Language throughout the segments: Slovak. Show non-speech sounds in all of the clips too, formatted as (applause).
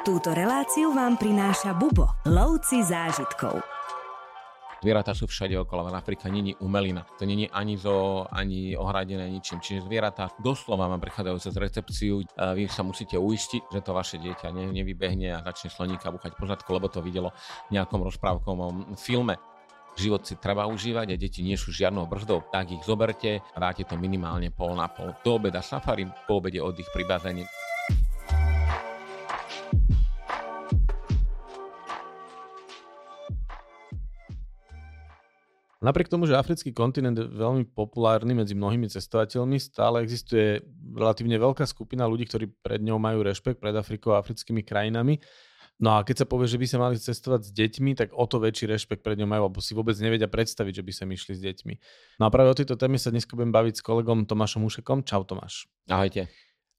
Túto reláciu vám prináša Bubo, lovci zážitkov. Zvieratá sú všade okolo, ale Afrika není umelina. To není ani zo, ani ohradené ničím. Čiže zvieratá doslova vám prichádzajú cez recepciu. Vy sa musíte uistiť, že to vaše dieťa ne, nevybehne a začne sloníka buchať po zadku, lebo to videlo v nejakom rozprávkovom filme. Život si treba užívať a deti nie sú žiadnou brzdou, tak ich zoberte a dáte to minimálne pol na pol. Do obeda safari, po obede oddych pri bazéne. Napriek tomu, že africký kontinent je veľmi populárny medzi mnohými cestovateľmi, stále existuje relatívne veľká skupina ľudí, ktorí pred ňou majú rešpekt pred Afrikou a africkými krajinami No a keď sa povie, že by sa mali cestovať s deťmi, tak o to väčší rešpekt pred ňou majú, lebo si vôbec nevedia predstaviť, že by sa išli s deťmi. No a práve o tejto téme sa dnes budem baviť s kolegom Tomášom Ušekom. Čau Tomáš. Ahojte.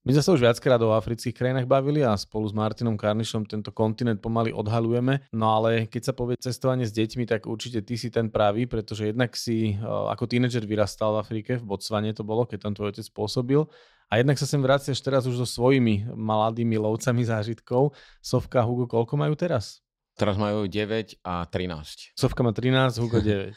My sme sa už viackrát o afrických krajinách bavili a spolu s Martinom Karnišom tento kontinent pomaly odhalujeme. No ale keď sa povie cestovanie s deťmi, tak určite ty si ten pravý, pretože jednak si ako tínedžer vyrastal v Afrike, v Botsvane to bolo, keď tam tvoj otec pôsobil. A jednak sa sem vraciaš teraz už so svojimi mladými lovcami zážitkov. Sovka Hugo, koľko majú teraz? Teraz majú 9 a 13. Sovka má 13, Hugo (laughs) 9.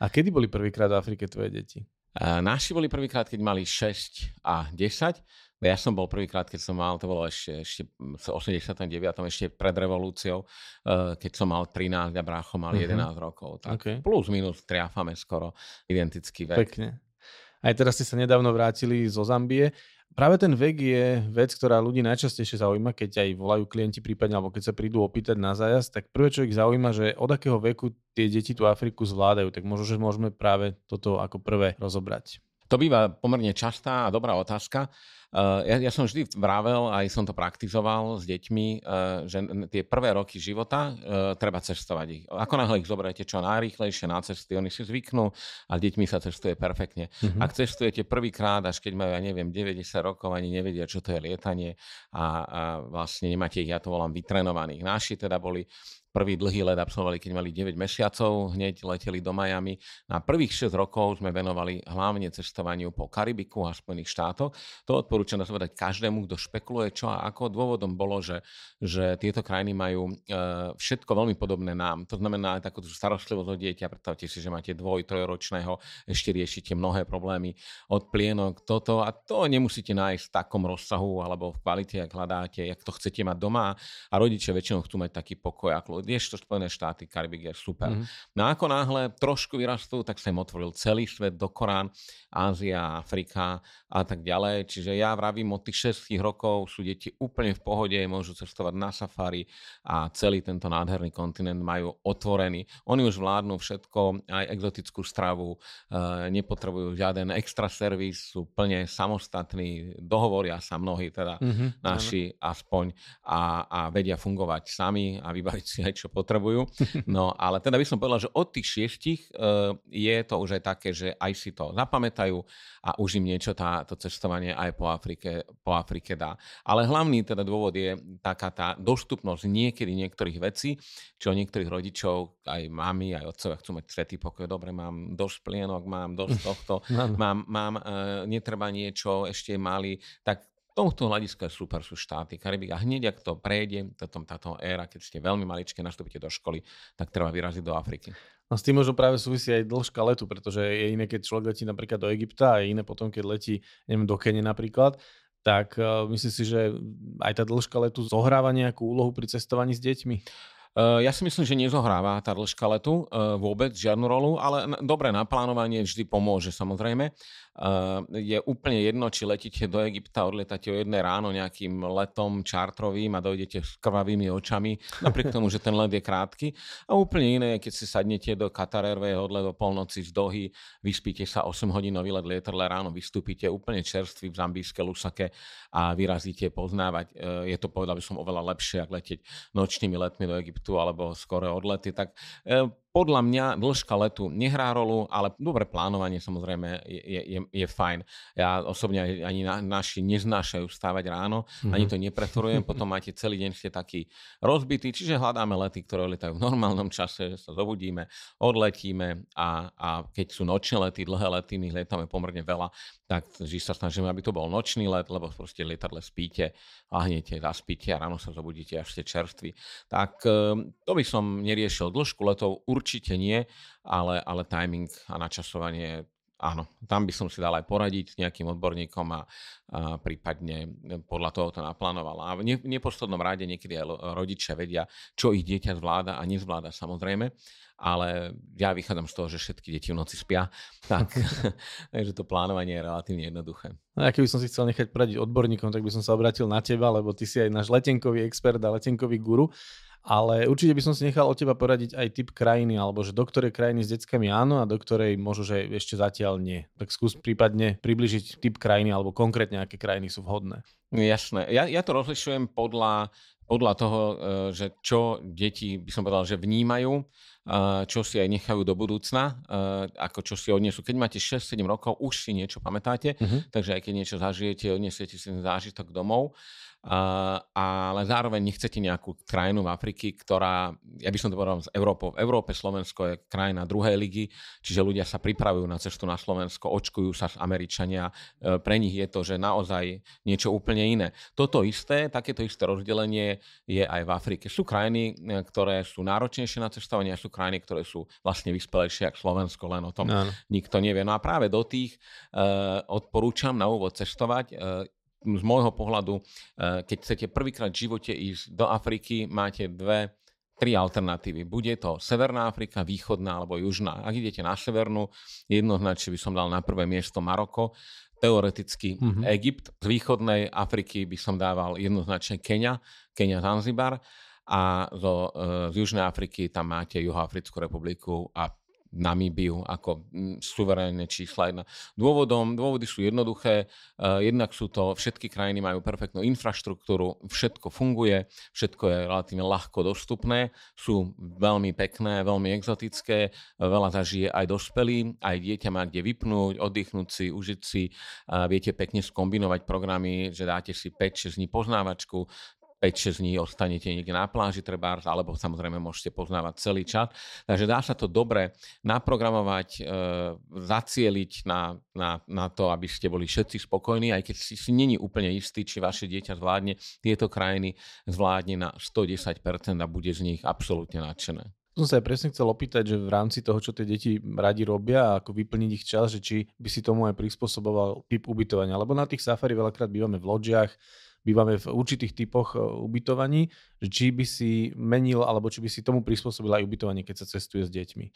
A kedy boli prvýkrát v Afrike tvoje deti? Naši boli prvýkrát, keď mali 6 a 10. Ja som bol prvýkrát, keď som mal, to bolo ešte, ešte v 89. ešte pred revolúciou, eh, keď som mal 13 a brácho mal 11 uh-huh. rokov. Tak okay. plus minus triafame skoro identický vek. Pekne. Aj teraz ste sa nedávno vrátili zo Zambie. Práve ten vek je vec, ktorá ľudí najčastejšie zaujíma, keď aj volajú klienti prípadne, alebo keď sa prídu opýtať na zájazd, tak prvé, čo ich zaujíma, že od akého veku tie deti tú Afriku zvládajú, tak možno, že môžeme práve toto ako prvé rozobrať. To býva pomerne častá a dobrá otázka. Eh, ja, ja som vždy vravel, aj som to praktizoval s deťmi, eh, že tie prvé roky života eh, treba cestovať ich. Ako náhle ich zoberiete čo najrýchlejšie na cesty, oni si zvyknú a deťmi sa cestuje perfektne. Mm-hmm. Ak cestujete prvýkrát, až keď majú, ja neviem, 90 rokov, ani nevedia, čo to je lietanie a, a vlastne nemáte ich, ja to volám, vytrenovaných. Naši teda boli Prvý dlhý let absolvovali, keď mali 9 mesiacov, hneď leteli do Miami. Na prvých 6 rokov sme venovali hlavne cestovaniu po Karibiku a Spojených štátoch. To odporúčam povedať každému, kto špekuluje čo a ako. Dôvodom bolo, že, že tieto krajiny majú e, všetko veľmi podobné nám. To znamená aj takú starostlivosť o dieťa. Predstavte si, že máte dvoj, trojročného, ešte riešite mnohé problémy od plienok, toto a to nemusíte nájsť v takom rozsahu alebo v kvalite, ak hľadáte, jak to chcete mať doma a rodičia väčšinou chcú mať taký pokoj a vieš, to Spojené štáty, Karibik je super. Mm-hmm. No ako náhle trošku vyrastú, tak sa im otvoril celý svet do Korán, Ázia, Afrika a tak ďalej. Čiže ja vravím, od tých 6 rokov sú deti úplne v pohode, môžu cestovať na safari a celý tento nádherný kontinent majú otvorený. Oni už vládnu všetko, aj exotickú stravu, e, nepotrebujú žiaden extra servis, sú plne samostatní, dohovoria sa mnohí, teda mm-hmm, naši aspoň, a, a vedia fungovať sami a vybaviť si aj čo potrebujú. (laughs) No ale teda by som povedal, že od tých šiestich uh, je to už aj také, že aj si to zapamätajú a už im niečo tá, to cestovanie aj po Afrike, po Afrike dá. Ale hlavný teda dôvod je taká tá dostupnosť niekedy niektorých vecí, čo niektorých rodičov, aj mami, aj otcovia chcú mať svetý pokoj. Dobre, mám dosť plienok, mám dosť (laughs) tohto, mám, mám uh, netreba niečo, ešte mali, tak tohto hľadiska super sú štáty Karibik a hneď ak to prejde, táto, táto éra, keď ste veľmi maličké, nastúpite do školy, tak treba vyraziť do Afriky. No s tým možno práve súvisí aj dĺžka letu, pretože je iné, keď človek letí napríklad do Egypta a je iné potom, keď letí neviem, do Kene napríklad, tak uh, myslím si, že aj tá dĺžka letu zohráva nejakú úlohu pri cestovaní s deťmi? Eh, ja si myslím, že nezohráva tá dĺžka letu eh, vôbec žiadnu rolu, ale dobré naplánovanie vždy pomôže samozrejme. Eh, je úplne jedno, či letíte do Egypta, odletáte o jedné ráno nejakým letom čartrovým a dojdete s krvavými očami, napriek tomu, že ten let je krátky. A úplne iné je, keď si sadnete do Qatar Airways do polnoci z Dohy, vyspíte sa 8 hodinový let lietadle, ráno vystúpite úplne čerstvý v zambijské Lusake a vyrazíte poznávať. Je to, povedal by som, oveľa lepšie, ak letieť nočnými letmi do Egyptu alebo skore odlety, tak e, podľa mňa dĺžka letu nehrá rolu, ale dobre plánovanie samozrejme je, je, je fajn. Ja osobne ani na, naši neznášajú stávať ráno, mm-hmm. ani to nepreferujem, potom máte celý deň ste taký rozbitý, čiže hľadáme lety, ktoré letajú v normálnom čase, sa zobudíme, odletíme a, a keď sú nočné lety, dlhé lety, my letáme pomerne veľa, tak vždy sa snažíme, aby to bol nočný let, lebo proste lietadle spíte, lahnete, zaspíte a ráno sa zobudíte až ste čerství. Tak ehm, to by som neriešil dĺžku letov, určite nie, ale, ale timing a načasovanie áno, tam by som si dal aj poradiť s nejakým odborníkom a, a prípadne podľa toho to naplánoval. A v neposlednom rade niekedy aj rodičia vedia, čo ich dieťa zvláda a nezvláda samozrejme, ale ja vychádzam z toho, že všetky deti v noci spia, (laughs) tak, (laughs) takže to plánovanie je relatívne jednoduché. No, a keby som si chcel nechať poradiť odborníkom, tak by som sa obratil na teba, lebo ty si aj náš letenkový expert a letenkový guru ale určite by som si nechal od teba poradiť aj typ krajiny, alebo že do ktorej krajiny s deckami áno a do ktorej možno, že ešte zatiaľ nie. Tak skús prípadne približiť typ krajiny alebo konkrétne aké krajiny sú vhodné. Jasné. Ja, ja to rozlišujem podľa, podľa toho, e, že čo deti, by som povedal, že vnímajú, e, čo si aj nechajú do budúcna, e, ako čo si odnesú. Keď máte 6-7 rokov, už si niečo pamätáte, uh-huh. takže aj keď niečo zažijete, odnesiete si ten zážitok domov ale zároveň nechcete nejakú krajinu v Afriky, ktorá, ja by som to povedal z Európou. V Európe Slovensko je krajina druhej ligy, čiže ľudia sa pripravujú na cestu na Slovensko, očkujú sa z Američania. E, pre nich je to, že naozaj niečo úplne iné. Toto isté, takéto isté rozdelenie je aj v Afrike. Sú krajiny, e, ktoré sú náročnejšie na cestovanie a sú krajiny, ktoré sú vlastne vyspelejšie ako Slovensko, len o tom no. nikto nevie. No a práve do tých uh, odporúčam na úvod cestovať. Z môjho pohľadu, eh, keď chcete prvýkrát v živote ísť do Afriky, máte dve, tri alternatívy. Bude to Severná Afrika, Východná alebo Južná. Ak idete na Severnú, jednoznačne by som dal na prvé miesto Maroko, teoreticky mm-hmm. Egypt. Z Východnej Afriky by som dával jednoznačne Kenia, Kenia Zanzibar a zo, eh, z Južnej Afriky tam máte Juhoafrickú republiku a Namíbiu ako mm, suverénne čísla. Dôvodom, dôvody sú jednoduché, uh, jednak sú to, všetky krajiny majú perfektnú infraštruktúru, všetko funguje, všetko je relatívne ľahko dostupné, sú veľmi pekné, veľmi exotické, veľa zažije aj dospelí, aj dieťa má kde vypnúť, oddychnúť si, užiť si, uh, viete pekne skombinovať programy, že dáte si 5-6 dní poznávačku, 5-6 dní ostanete niekde na pláži trebárs, alebo samozrejme môžete poznávať celý čas. Takže dá sa to dobre naprogramovať, e, zacieliť na, na, na to, aby ste boli všetci spokojní, aj keď si, si není úplne istý, či vaše dieťa zvládne tieto krajiny, zvládne na 110% a bude z nich absolútne nadšené. Som sa aj presne chcel opýtať, že v rámci toho, čo tie deti radi robia a ako vyplniť ich čas, že či by si tomu aj prispôsoboval typ ubytovania. Lebo na tých safari veľakrát bývame v lodžiach, bývame v určitých typoch e, ubytovaní, že či by si menil alebo či by si tomu prispôsobil aj ubytovanie, keď sa cestuje s deťmi?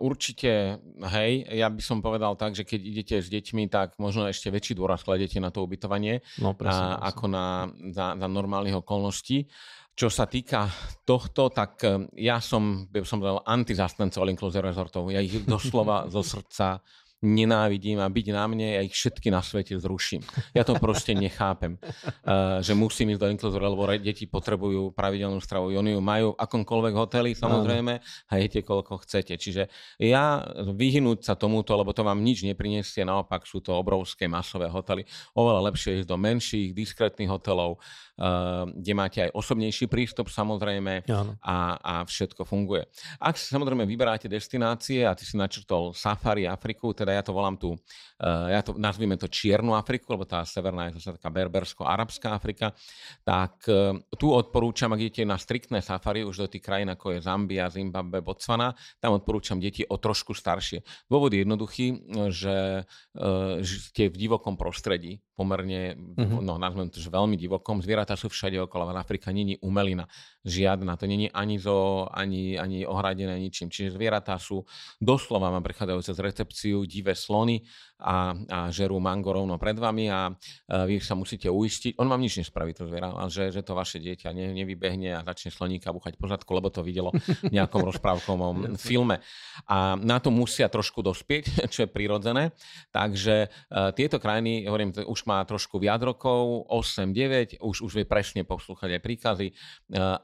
Určite, hej, ja by som povedal tak, že keď idete s deťmi, tak možno ešte väčší dôraz kladete na to ubytovanie no, presne, a, ako na, za, za normálnych okolností. Čo sa týka tohto, tak e, ja som, by som povedal, antizastancov all inclusive resortov. Ja ich doslova (laughs) zo srdca nenávidím a byť na mne, ja ich všetky na svete zruším. Ja to proste nechápem, uh, (laughs) že musím ísť do inkluzóru, lebo deti potrebujú pravidelnú stravu. Oni ju majú v akomkoľvek hoteli, samozrejme, a jete koľko chcete. Čiže ja vyhnúť sa tomuto, lebo to vám nič nepriniesie, naopak sú to obrovské masové hotely. Oveľa lepšie ísť do menších, diskrétnych hotelov, kde máte aj osobnejší prístup samozrejme a, a všetko funguje. Ak si samozrejme vyberáte destinácie a ty si načrtol Safari Afriku, teda ja to volám tu, uh, ja to nazvime to Čiernu Afriku, lebo tá severná je zase taká berbersko-arabská Afrika, tak uh, tu odporúčam, ak idete na striktné safari už do tých krajín, ako je Zambia, Zimbabwe, Botswana, tam odporúčam deti o trošku staršie. Dôvod je jednoduchý, že uh, ste v divokom prostredí, pomerne, uh-huh. no nazvem to, že veľmi divokom. Zvieratá sú všade okolo, ale Afrika není umelina. Žiadna. To není ani zo, ani, ani ohradené ničím. Čiže zvieratá sú doslova vám prechádzajú cez recepciu divé slony a, a žerú mango rovno pred vami a, a vy sa musíte uistiť. On vám nič nespraví to zviera, že, že to vaše dieťa ne, nevybehne a začne sloníka buchať po zadku, lebo to videlo v nejakom (laughs) rozprávkovom filme. A na to musia trošku dospieť, (laughs) čo je prirodzené. Takže uh, tieto krajiny, hovorím, už má trošku viac rokov, 8-9, už, už vie presne poslúchať aj príkazy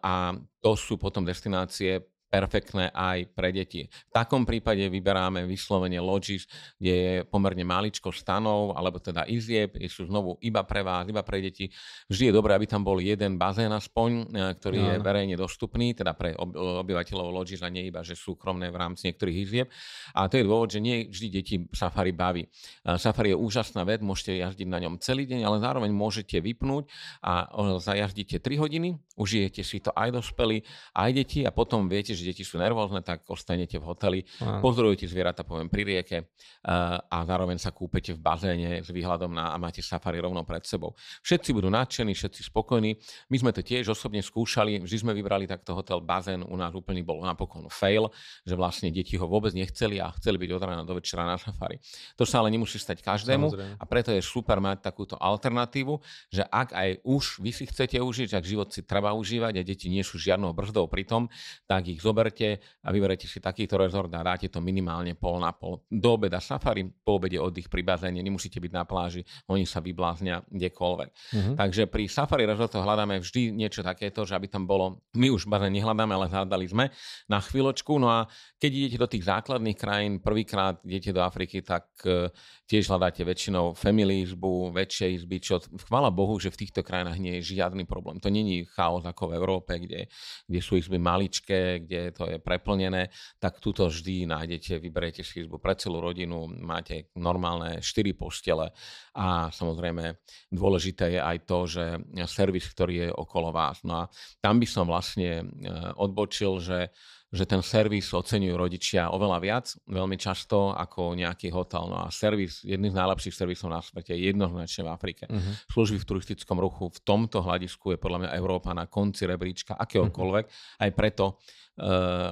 a to sú potom destinácie perfektné aj pre deti. V takom prípade vyberáme vyslovene lodges, kde je pomerne maličko stanov, alebo teda izieb, sú znovu iba pre vás, iba pre deti. Vždy je dobré, aby tam bol jeden bazén aspoň, e, ktorý no. je verejne dostupný, teda pre obyvateľov lodges a nie iba, že súkromné v rámci niektorých izieb. A to je dôvod, že nie vždy deti safari baví. E, safari je úžasná vec, môžete jazdiť na ňom celý deň, ale zároveň môžete vypnúť a zajazdíte 3 hodiny, užijete si to aj dospelí, aj deti a potom viete, že deti sú nervózne, tak ostanete v hoteli, Áno. pozorujete zvieratá, poviem, pri rieke a zároveň sa kúpete v bazéne s výhľadom na a máte safari rovno pred sebou. Všetci budú nadšení, všetci spokojní. My sme to tiež osobne skúšali, vždy sme vybrali takto hotel bazén, u nás úplne bol napokon fail, že vlastne deti ho vôbec nechceli a chceli byť od rána do večera na safari. To sa ale nemusí stať každému Samozrejme. a preto je super mať takúto alternatívu, že ak aj už vy si chcete užiť, ak život si treba užívať a deti nie sú žiadnou brzdou pri tom, tak ich zoberte a vyberete si takýto rezort a dáte to minimálne pol na pol. Do obeda safari, po obede oddych pri bazéne, nemusíte byť na pláži, oni sa vybláznia kdekoľvek. Uh-huh. Takže pri safari rezortoch hľadáme vždy niečo takéto, že aby tam bolo, my už bazén nehľadáme, ale hľadali sme na chvíľočku. No a keď idete do tých základných krajín, prvýkrát idete do Afriky, tak uh, tiež hľadáte väčšinou family izbu, väčšie izby, čo chvála Bohu, že v týchto krajinách nie je žiadny problém. To není chaos ako v Európe, kde, kde sú izby maličké, kde to je preplnené, tak tuto vždy nájdete, vyberiete si izbu pre celú rodinu, máte normálne 4 postele a samozrejme dôležité je aj to, že servis, ktorý je okolo vás. No a tam by som vlastne e, odbočil, že že ten servis oceňujú rodičia oveľa viac, veľmi často ako nejaký hotel. No a servis, jedný z najlepších servisov na svete je jednoznačne v Afrike. Uh-huh. Služby v turistickom ruchu v tomto hľadisku je podľa mňa Európa na konci rebríčka akéhokoľvek. Uh-huh. Aj preto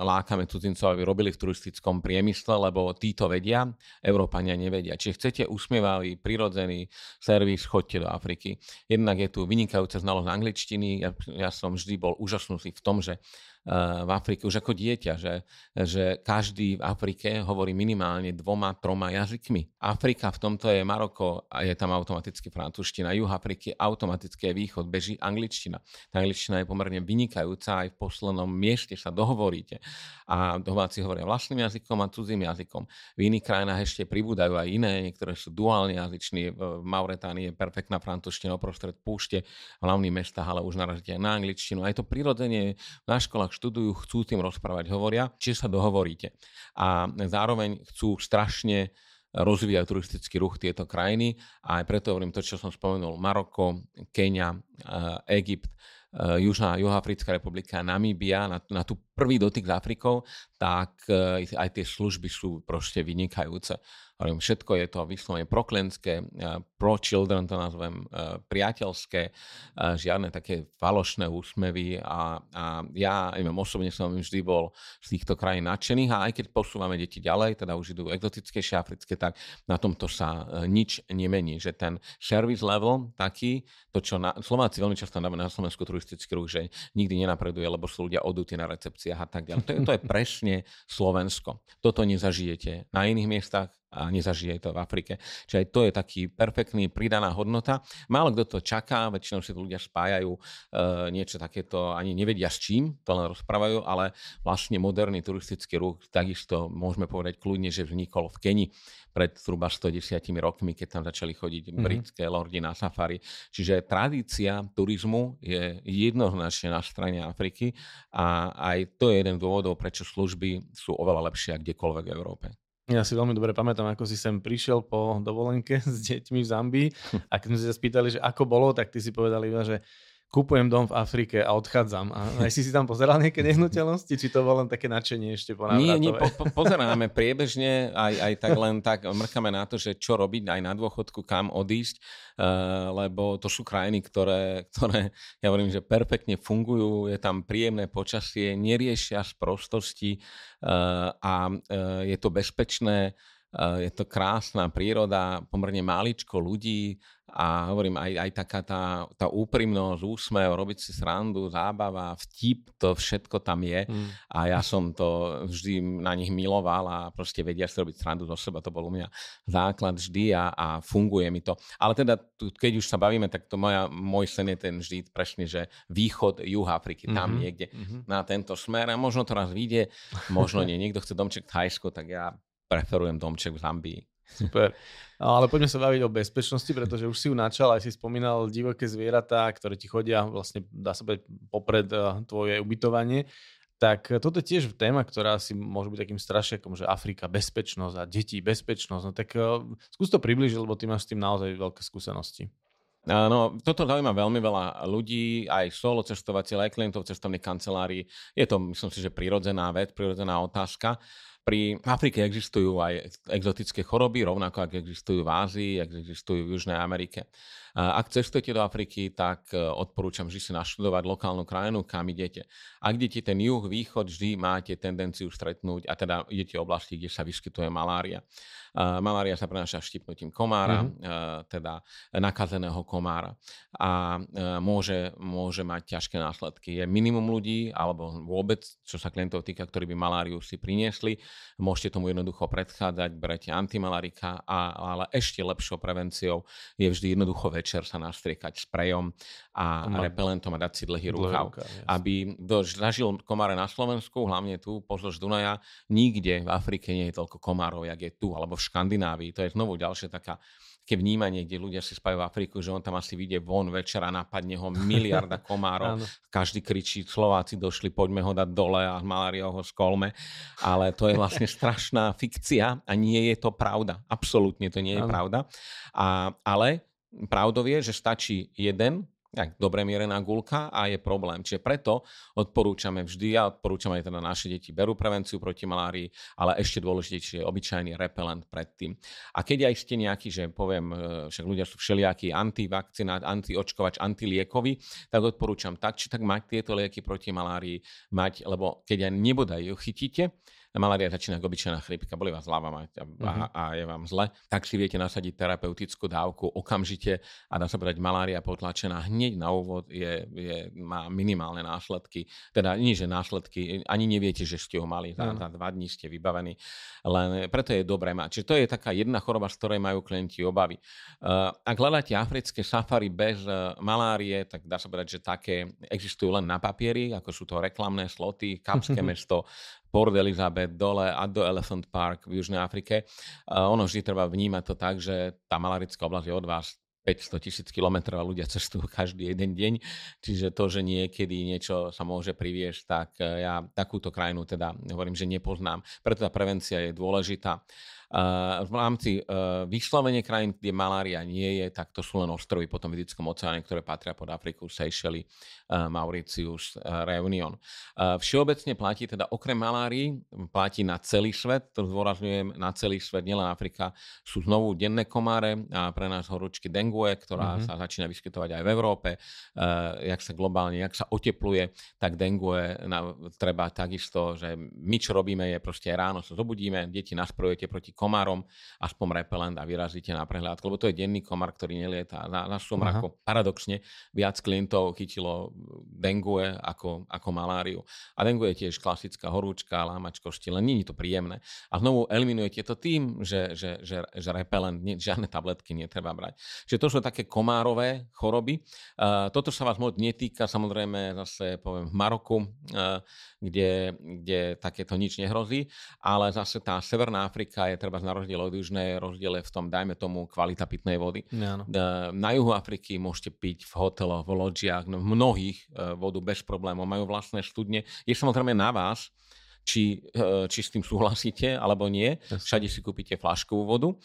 lákame cudzincov, aby robili v turistickom priemysle, lebo títo vedia, Európania nevedia. Čiže chcete usmievavý, prirodzený servis, choďte do Afriky. Jednak je tu vynikajúca znalosť angličtiny. Ja, ja som vždy bol úžasnutý v tom, že v Afrike už ako dieťa, že, že každý v Afrike hovorí minimálne dvoma, troma jazykmi. Afrika v tomto je Maroko a je tam automaticky francúzština. Juh Afriky automaticky je východ, beží angličtina. Tá angličtina je pomerne vynikajúca, aj v poslednom mieste sa dohovoríte. A domáci hovoria vlastným jazykom a cudzím jazykom. V iných krajinách ešte pribúdajú aj iné, niektoré sú duálne jazyční. V Mauretánii je perfektná francúzština uprostred púšte, v hlavných mestách, ale už narazíte aj na angličtinu. Aj to prirodzenie na školách študujú, chcú tým rozprávať, hovoria, či sa dohovoríte. A zároveň chcú strašne rozvíjať turistický ruch tieto krajiny a aj preto hovorím to, čo som spomenul, Maroko, Kenia, eh, Egypt, eh, Južná, Juhoafrická republika, Namíbia, na, na tú prvý dotyk s Afrikou, tak eh, aj tie služby sú proste vynikajúce. Všetko je to vyslovene proklenské, pro children to nazvem, e, priateľské, e, žiadne také falošné úsmevy a, a ja, neviem, osobne som vždy bol z týchto krajín nadšených a aj keď posúvame deti ďalej, teda už idú exotickejšie africké, tak na tomto sa e, nič nemení, že ten service level taký, to čo na, Slováci veľmi často dáme na Slovensku turistický ruch, že nikdy nenapreduje, lebo sú ľudia odutí na recepciách a tak ďalej. To je, to je presne Slovensko. Toto nezažijete na iných miestach, a nezažije to v Afrike. Čiže aj to je taký perfektný pridaná hodnota. Málo kto to čaká, väčšinou si to ľudia spájajú e, niečo takéto, ani nevedia s čím, to len rozprávajú, ale vlastne moderný turistický ruch takisto môžeme povedať kľudne, že vznikol v Keni pred zhruba 110 rokmi, keď tam začali chodiť mm-hmm. britské lordy na safari. Čiže tradícia turizmu je jednoznačne na strane Afriky a aj to je jeden z dôvodov, prečo služby sú oveľa lepšie kdekoľvek v Európe. Ja si veľmi dobre pamätám, ako si sem prišiel po dovolenke (laughs) s deťmi v Zambii. A keď sme sa spýtali, že ako bolo, tak ty si povedal iba, že kúpujem dom v Afrike a odchádzam. A aj si si tam pozeral nejaké nehnuteľnosti, či to bolo len také nadšenie ešte po Nie, nie, po, po, pozeráme priebežne, aj, aj tak len tak mrkame na to, že čo robiť aj na dôchodku, kam odísť, uh, lebo to sú krajiny, ktoré, ktoré, ja hovorím, že perfektne fungujú, je tam príjemné počasie, neriešia z prostosti uh, a uh, je to bezpečné je to krásna príroda, pomerne máličko ľudí a hovorím aj, aj taká tá, tá úprimnosť, úsmev, robiť si srandu, zábava, vtip, to všetko tam je mm. a ja som to vždy na nich miloval a proste vedia si robiť srandu zo seba, to bol u mňa základ vždy a, a funguje mi to. Ale teda, keď už sa bavíme, tak to moja, môj sen je ten vždy presne, že východ, juh Afriky, tam mm-hmm. niekde mm-hmm. na tento smer a možno to raz vyjde, možno nie. Niekto chce domček v Thajsku, tak ja preferujem domček v Zambii. Super. Ale poďme sa baviť o bezpečnosti, pretože už si ju načal, aj si spomínal divoké zvieratá, ktoré ti chodia vlastne, dá sa povedať, popred uh, tvoje ubytovanie. Tak toto je tiež téma, ktorá si môže byť takým strašiakom, že Afrika, bezpečnosť a deti, bezpečnosť. No tak uh, skús to približiť, lebo ty máš s tým naozaj veľké skúsenosti. No, toto zaujíma veľmi veľa ľudí, aj solo cestovateľ, aj klientov cestovných kancelárií. Je to, myslím si, že prirodzená vec, prirodzená otázka. Pri Afrike existujú aj exotické choroby, rovnako ako existujú v Ázii, existujú v Južnej Amerike. Ak cestujete do Afriky, tak e, odporúčam vždy si naštudovať lokálnu krajinu, kam idete. Ak idete ten juh, východ, vždy máte tendenciu stretnúť, a teda idete oblasti, kde sa vyskytuje malária. Malária sa prenáša štipnutím komára, mm-hmm. teda nakazeného komára a e, môže, môže mať ťažké následky. Je minimum ľudí, alebo vôbec, čo sa klientov týka, ktorí by maláriu si priniesli. Môžete tomu jednoducho predchádzať, berete antimalarika, a, ale ešte lepšou prevenciou je vždy jednoducho večer sa nastriekať sprejom a Oma. repelentom a dať si dlhý rukav. Aby kto zažil komáre na Slovensku, hlavne tu pozdĺž Dunaja, nikde v Afrike nie je toľko komárov, jak je tu, alebo v Škandinávii. To je znovu ďalšia taká také vnímanie, kde ľudia si spajú v Afriku, že on tam asi vyjde von večera, napadne ho miliarda (laughs) komárov, každý kričí, Slováci došli, poďme ho dať dole a malária ho skolme. Ale to je vlastne (laughs) strašná fikcia a nie je to pravda. Absolútne to nie je ano. pravda. A, ale pravdou je, že stačí jeden tak dobre mierená gulka a je problém. Čiže preto odporúčame vždy, a odporúčam aj teda naše deti berú prevenciu proti malárii, ale ešte dôležitejšie je obyčajný repelent predtým. A keď aj ste nejaký, že poviem, e, však ľudia sú všelijakí antivakcinát, antiočkovač, antiliekovi, tak odporúčam tak, či tak mať tieto lieky proti malárii, mať, lebo keď aj nebodaj ju chytíte, malária začína ako obyčajná chrypka, boli vás hlava mať a, uh-huh. a, a je vám zle, tak si viete nasadiť terapeutickú dávku okamžite a dá sa povedať, malária potlačená hneď na úvod je, je, má minimálne následky. Teda nie, že následky, ani neviete, že ste ho mali, za, uh-huh. za dva dní ste vybavení, len preto je dobré mať. Čiže to je taká jedna choroba, z ktorej majú klienti obavy. Uh, ak hľadáte africké safari bez uh, malárie, tak dá sa povedať, že také existujú len na papieri, ako sú to reklamné sloty, kapské (laughs) mesto, Port Elizabeth, dole a do Elephant Park v Južnej Afrike. ono vždy treba vnímať to tak, že tá malarická oblasť je od vás 500 tisíc kilometrov a ľudia cestujú každý jeden deň. Čiže to, že niekedy niečo sa môže priviesť, tak e, ja takúto krajinu teda hovorím, že nepoznám. Preto tá prevencia je dôležitá. V rámci e, vyslovene krajín, kde malária nie je, tak to sú len ostrovy po tom Vidickom oceáne, ktoré patria pod Afriku, Seychelles, e, Mauritius, Reunion. Všeobecne platí teda okrem malárií, platí na celý svet, to zdôrazňujem, na celý svet, nielen Afrika, sú znovu denné komáre a pre nás horúčky dengue, ktorá mm-hmm. sa začína vyskytovať aj v Európe. Jak sa globálne, jak sa otepluje, tak dengue na, treba takisto, že my čo robíme je proste ráno sa zobudíme, deti nasprojujete proti komárom, aspoň repelent a vyrazíte na prehľadku, lebo to je denný komár, ktorý nelieta na, na sumraku. Paradoxne viac klientov chytilo dengue ako, ako maláriu. A dengue je tiež klasická horúčka, lámač košti, len nie je to príjemné. A znovu eliminujete to tým, že, že, že, že repelent, nie, žiadne tabletky netreba brať. Čiže to sú také komárové choroby. Uh, toto sa vás moc netýka, samozrejme zase poviem v Maroku, uh, kde, kde takéto nič nehrozí, ale zase tá Severná Afrika je treba na rozdiel od južnej, rozdiel v tom, dajme tomu, kvalita pitnej vody. Ja, Na juhu Afriky môžete piť v hoteloch, v loďiach, no, v mnohých e, vodu bez problémov, majú vlastné studne. Je samozrejme na vás, či, e, či s tým súhlasíte alebo nie. Všade si kúpite flaškovú vodu, e,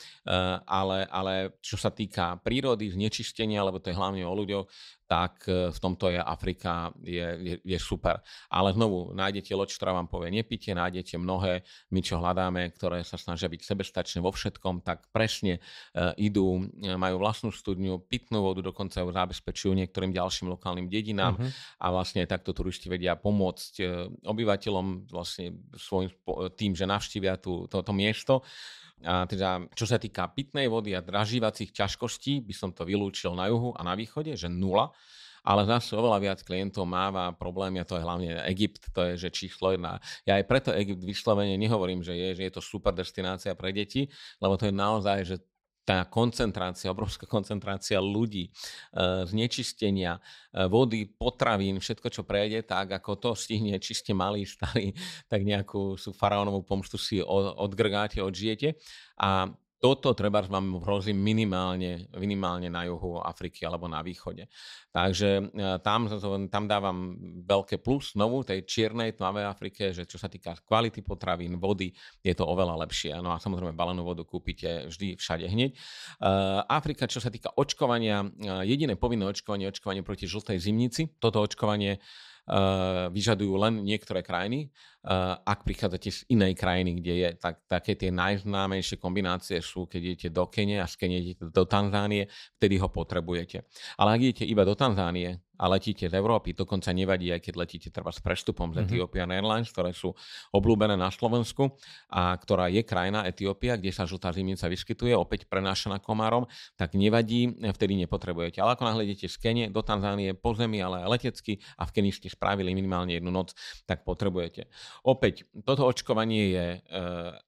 ale, ale čo sa týka prírody, znečistenia, lebo to je hlavne o ľuďoch, tak e, v tomto je Afrika je, je, je super. Ale znovu, nájdete loď, ktorá vám povie nepite, nájdete mnohé, my čo hľadáme, ktoré sa snažia byť sebestačné vo všetkom, tak presne uh, idú, e, majú vlastnú studňu, pitnú vodu, dokonca ju zabezpečujú niektorým ďalším lokálnym dedinám uh-huh. a vlastne takto turisti vedia pomôcť uh, obyvateľom vlastne svojim tým, že navštívia tú, to, to miesto. A teda, čo sa týka pitnej vody a dražívacích ťažkostí, by som to vylúčil na juhu a na východe, že nula. Ale zase oveľa viac klientov máva problém, a to je hlavne Egypt, to je že číslo jedna. Ja aj preto Egypt vyslovene nehovorím, že je, že je to super destinácia pre deti, lebo to je naozaj, že tá koncentrácia, obrovská koncentrácia ľudí, e, znečistenia, e, vody, potravín, všetko, čo prejde, tak ako to stihne, (laughs) či ste malí, starí, tak nejakú sú faraónovú pomstu si odgrgáte, odžijete. A toto treba vám hrozí minimálne, minimálne na juhu Afriky alebo na východe. Takže e, tam, tam dávam veľké plus znovu tej čiernej tmavej Afrike, že čo sa týka kvality potravín, vody, je to oveľa lepšie. No a samozrejme balenú vodu kúpite vždy všade hneď. E, Afrika, čo sa týka očkovania, e, jediné povinné očkovanie, očkovanie proti žltej zimnici. Toto očkovanie vyžadujú len niektoré krajiny. Ak prichádzate z inej krajiny, kde je, tak také tie najznámejšie kombinácie sú, keď idete do Kene a z Kene idete do Tanzánie, vtedy ho potrebujete. Ale ak idete iba do Tanzánie, a letíte z Európy, dokonca nevadí, aj keď letíte treba s prestupom z mm-hmm. Ethiopian Airlines, ktoré sú obľúbené na Slovensku a ktorá je krajina Etiópia, kde sa žltá zimnica vyskytuje, opäť prenášaná komárom, tak nevadí, vtedy nepotrebujete. Ale ako náhle idete z Kene do Tanzánie po zemi, ale aj letecky a v Keni ste spravili minimálne jednu noc, tak potrebujete. Opäť, toto očkovanie je e,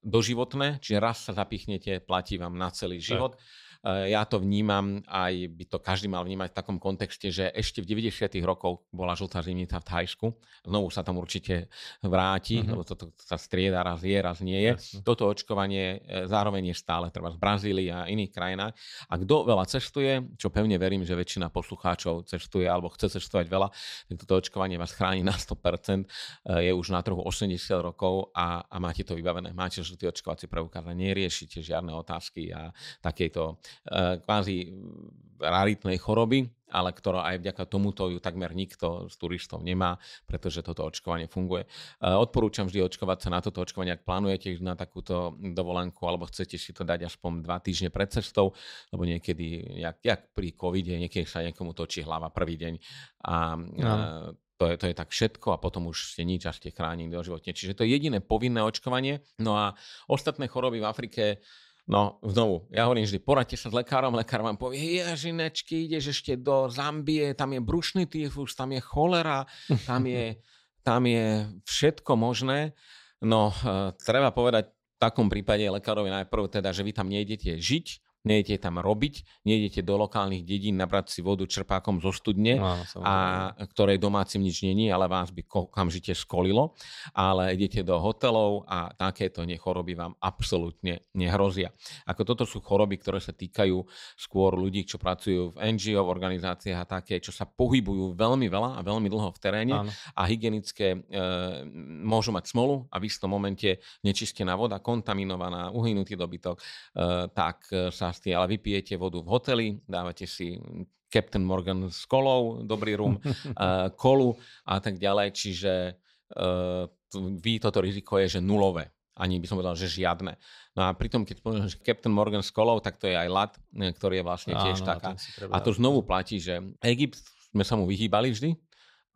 doživotné, čiže raz sa zapichnete, platí vám na celý život. Tak ja to vnímam, aj by to každý mal vnímať v takom kontexte, že ešte v 90. rokoch bola žltá zimnica v Thajsku. Znovu sa tam určite vráti, mm-hmm. lebo toto sa strieda, raz je, raz nie je. Jasne. Toto očkovanie eh, zároveň je stále treba z Brazílii a iných krajinách. A kto veľa cestuje, čo pevne verím, že väčšina poslucháčov cestuje alebo chce cestovať veľa, tak toto očkovanie vás chráni na 100%. Eh, je už na trhu 80 rokov a, a máte to vybavené. Máte žltý očkovací preukaz a neriešite žiadne otázky a takejto Eh, kvázi raritnej choroby, ale ktorá aj vďaka tomuto ju takmer nikto z turistov nemá, pretože toto očkovanie funguje. Eh, odporúčam vždy očkovať sa na toto očkovanie, ak plánujete na takúto dovolenku alebo chcete si to dať aspoň dva týždne pred cestou, lebo niekedy, jak, jak pri covide, niekedy sa niekomu točí hlava prvý deň a no. to je, to je tak všetko a potom už ste nič a ste chránení do životne. Čiže to je jediné povinné očkovanie. No a ostatné choroby v Afrike No, znovu, ja hovorím vždy, poradte sa s lekárom, lekár vám povie, ježinečky, ideš ešte do Zambie, tam je brušný tyfus, tam je cholera, tam je, (laughs) tam je všetko možné. No, uh, treba povedať v takom prípade lekárovi najprv teda, že vy tam nejdete žiť, nejdete tam robiť, nejdete do lokálnych dedín nabrať si vodu čerpákom zo studne, no, a ktorej domácim nič není, ale vás by okamžite skolilo, ale idete do hotelov a takéto nechoroby vám absolútne nehrozia. Ako toto sú choroby, ktoré sa týkajú skôr ľudí, čo pracujú v NGO, v organizáciách a také, čo sa pohybujú veľmi veľa a veľmi dlho v teréne Áno. a hygienické e, môžu mať smolu a v istom momente nečistená voda, kontaminovaná, uhynutý dobytok, e, tak sa časti, ale vypijete vodu v hoteli, dávate si Captain Morgan s kolou, dobrý rum, (laughs) kolu a tak ďalej, čiže uh, vy toto riziko je, že nulové. Ani by som povedal, že žiadne. No a pritom, keď poviem, že Captain Morgan s kolou, tak to je aj lat, ktorý je vlastne tiež Áno, taká. A to znovu platí, že Egypt sme sa mu vyhýbali vždy,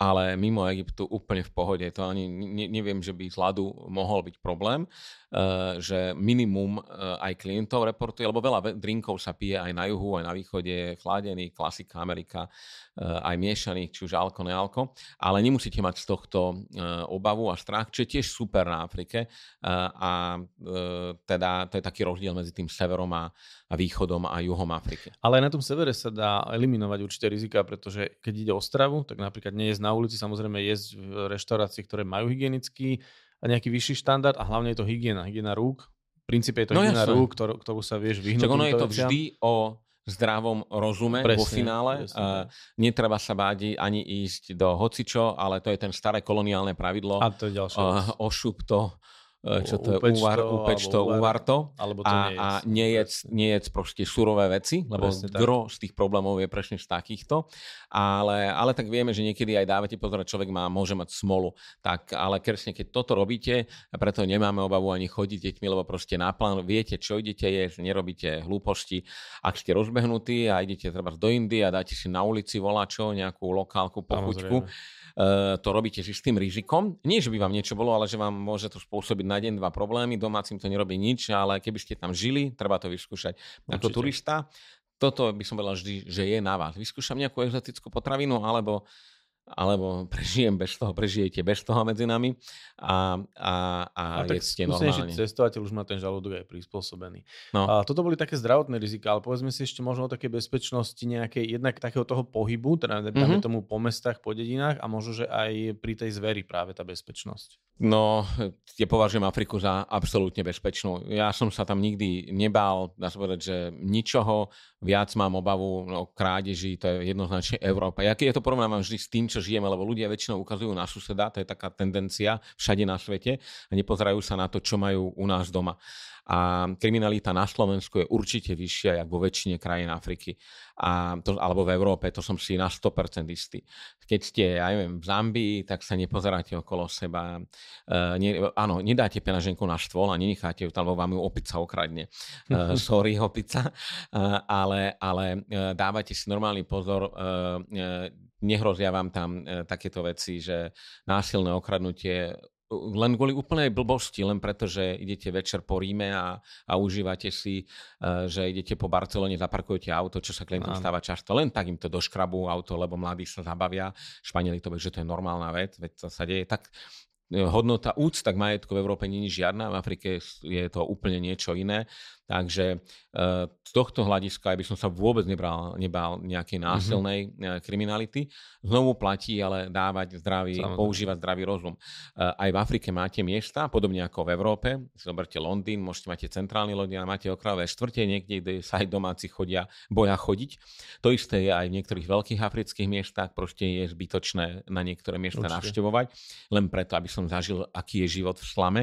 ale mimo Egyptu úplne v pohode. To ani ne, neviem, že by z ľadu mohol byť problém. Eh, že minimum eh, aj klientov reportuje, lebo veľa drinkov sa pije aj na juhu, aj na východe, chladený, klasika Amerika, eh, aj miešaných, či už alko, nealko, ale nemusíte mať z tohto obavu a strach, čo je tiež super na Afrike a teda to je taký rozdiel medzi tým severom a, východom a juhom Afriky. Ale aj na tom severe sa dá eliminovať určité rizika, pretože keď ide o stravu, tak napríklad nie je na ulici, samozrejme jesť v reštaurácii, ktoré majú hygienický nejaký vyšší štandard a hlavne je to hygiena, hygiena rúk. V princípe je to no hygiena jasne. rúk, ktorú, ktorú sa vieš vyhnúť. Čak ono je to veciam. vždy o zdravom rozume presne, vo finále. Presne. Uh, netreba sa bádi ani ísť do hocičo, ale to je ten staré koloniálne pravidlo. A to je ďalšie. Uh, ošup to čo to je uvar, upečto, uvarto alebo to a, a nejec, nejec proste surové veci, lebo gro z tých problémov je presne z takýchto. Ale, ale tak vieme, že niekedy aj dávate pozor, človek má, môže mať smolu. Tak, ale kersne, keď toto robíte, preto nemáme obavu ani chodiť deťmi, lebo proste na plán viete, čo idete jesť, nerobíte hlúposti. Ak ste rozbehnutí a idete treba do Indie a dáte si na ulici volačo, nejakú lokálku, pochuťku, Eh, to robíte s istým rizikom. Nie, že by vám niečo bolo, ale že vám môže to spôsobiť na deň dva problémy. Domácim to nerobí nič, ale keby ste tam žili, treba to vyskúšať. Určite. Ako turista, toto by som povedal vždy, že je na vás. Vyskúšam nejakú exotickú potravinu, alebo alebo (laughs) prežijem bez toho, prežijete bez toho medzi nami a, a, a, a tak jedzte normálne. cestovateľ už má ten žalúdok aj prispôsobený. No. A toto boli také zdravotné rizika, ale povedzme si ešte možno o také bezpečnosti nejakej, jednak takého toho pohybu, teda mm-hmm. tomu po mestách, po dedinách a možno, že aj pri tej zveri práve tá bezpečnosť. No, ja považujem Afriku za absolútne bezpečnú. Ja som sa tam nikdy nebál, dá sa povedať, že ničoho viac mám obavu o no, krádeži, to je jednoznačne Európa. Ja to porovnávam vždy s tým, čo žijeme, lebo ľudia väčšinou ukazujú na suseda, to je taká tendencia všade na svete a nepozerajú sa na to, čo majú u nás doma a kriminalita na Slovensku je určite vyššia, ako vo väčšine krajín Afriky a to, alebo v Európe, to som si na 100% istý. Keď ste, ja neviem, v Zambii, tak sa nepozeráte okolo seba. Uh, nie, áno, nedáte penaženku na štôl a nenecháte ju tam, lebo vám ju opica okradne. Uh, (laughs) sorry, opica. Uh, ale, ale uh, dávate si normálny pozor, uh, uh, nehrozia vám tam uh, takéto veci, že násilné okradnutie len kvôli úplnej blbosti, len preto, že idete večer po Ríme a, a užívate si, uh, že idete po Barcelone, zaparkujete auto, čo sa klientom stáva často, len tak im to doškrabú auto, lebo mladí sa zabavia. Španieli to že to je normálna vec, veď to sa deje. Tak e, hodnota úcta k majetku v Európe je žiadna, v Afrike je to úplne niečo iné. Takže eh, z tohto hľadiska by som sa vôbec nebral, nebal nejakej mhm. násilnej mm-hmm. kriminality. Znovu platí ale dávať zdravý, Samozrejme. používať zdravý rozum. Eh, aj v Afrike máte miesta, podobne ako v Európe. Zoberte Londýn, môžete máte centrálny Londýn máte okrajové štvrte, niekde, kde sa aj domáci chodia, boja chodiť. To isté je aj v niektorých veľkých afrických miestach, proste je zbytočné na niektoré miesta Určite. navštevovať, len preto, aby som zažil, aký je život v slame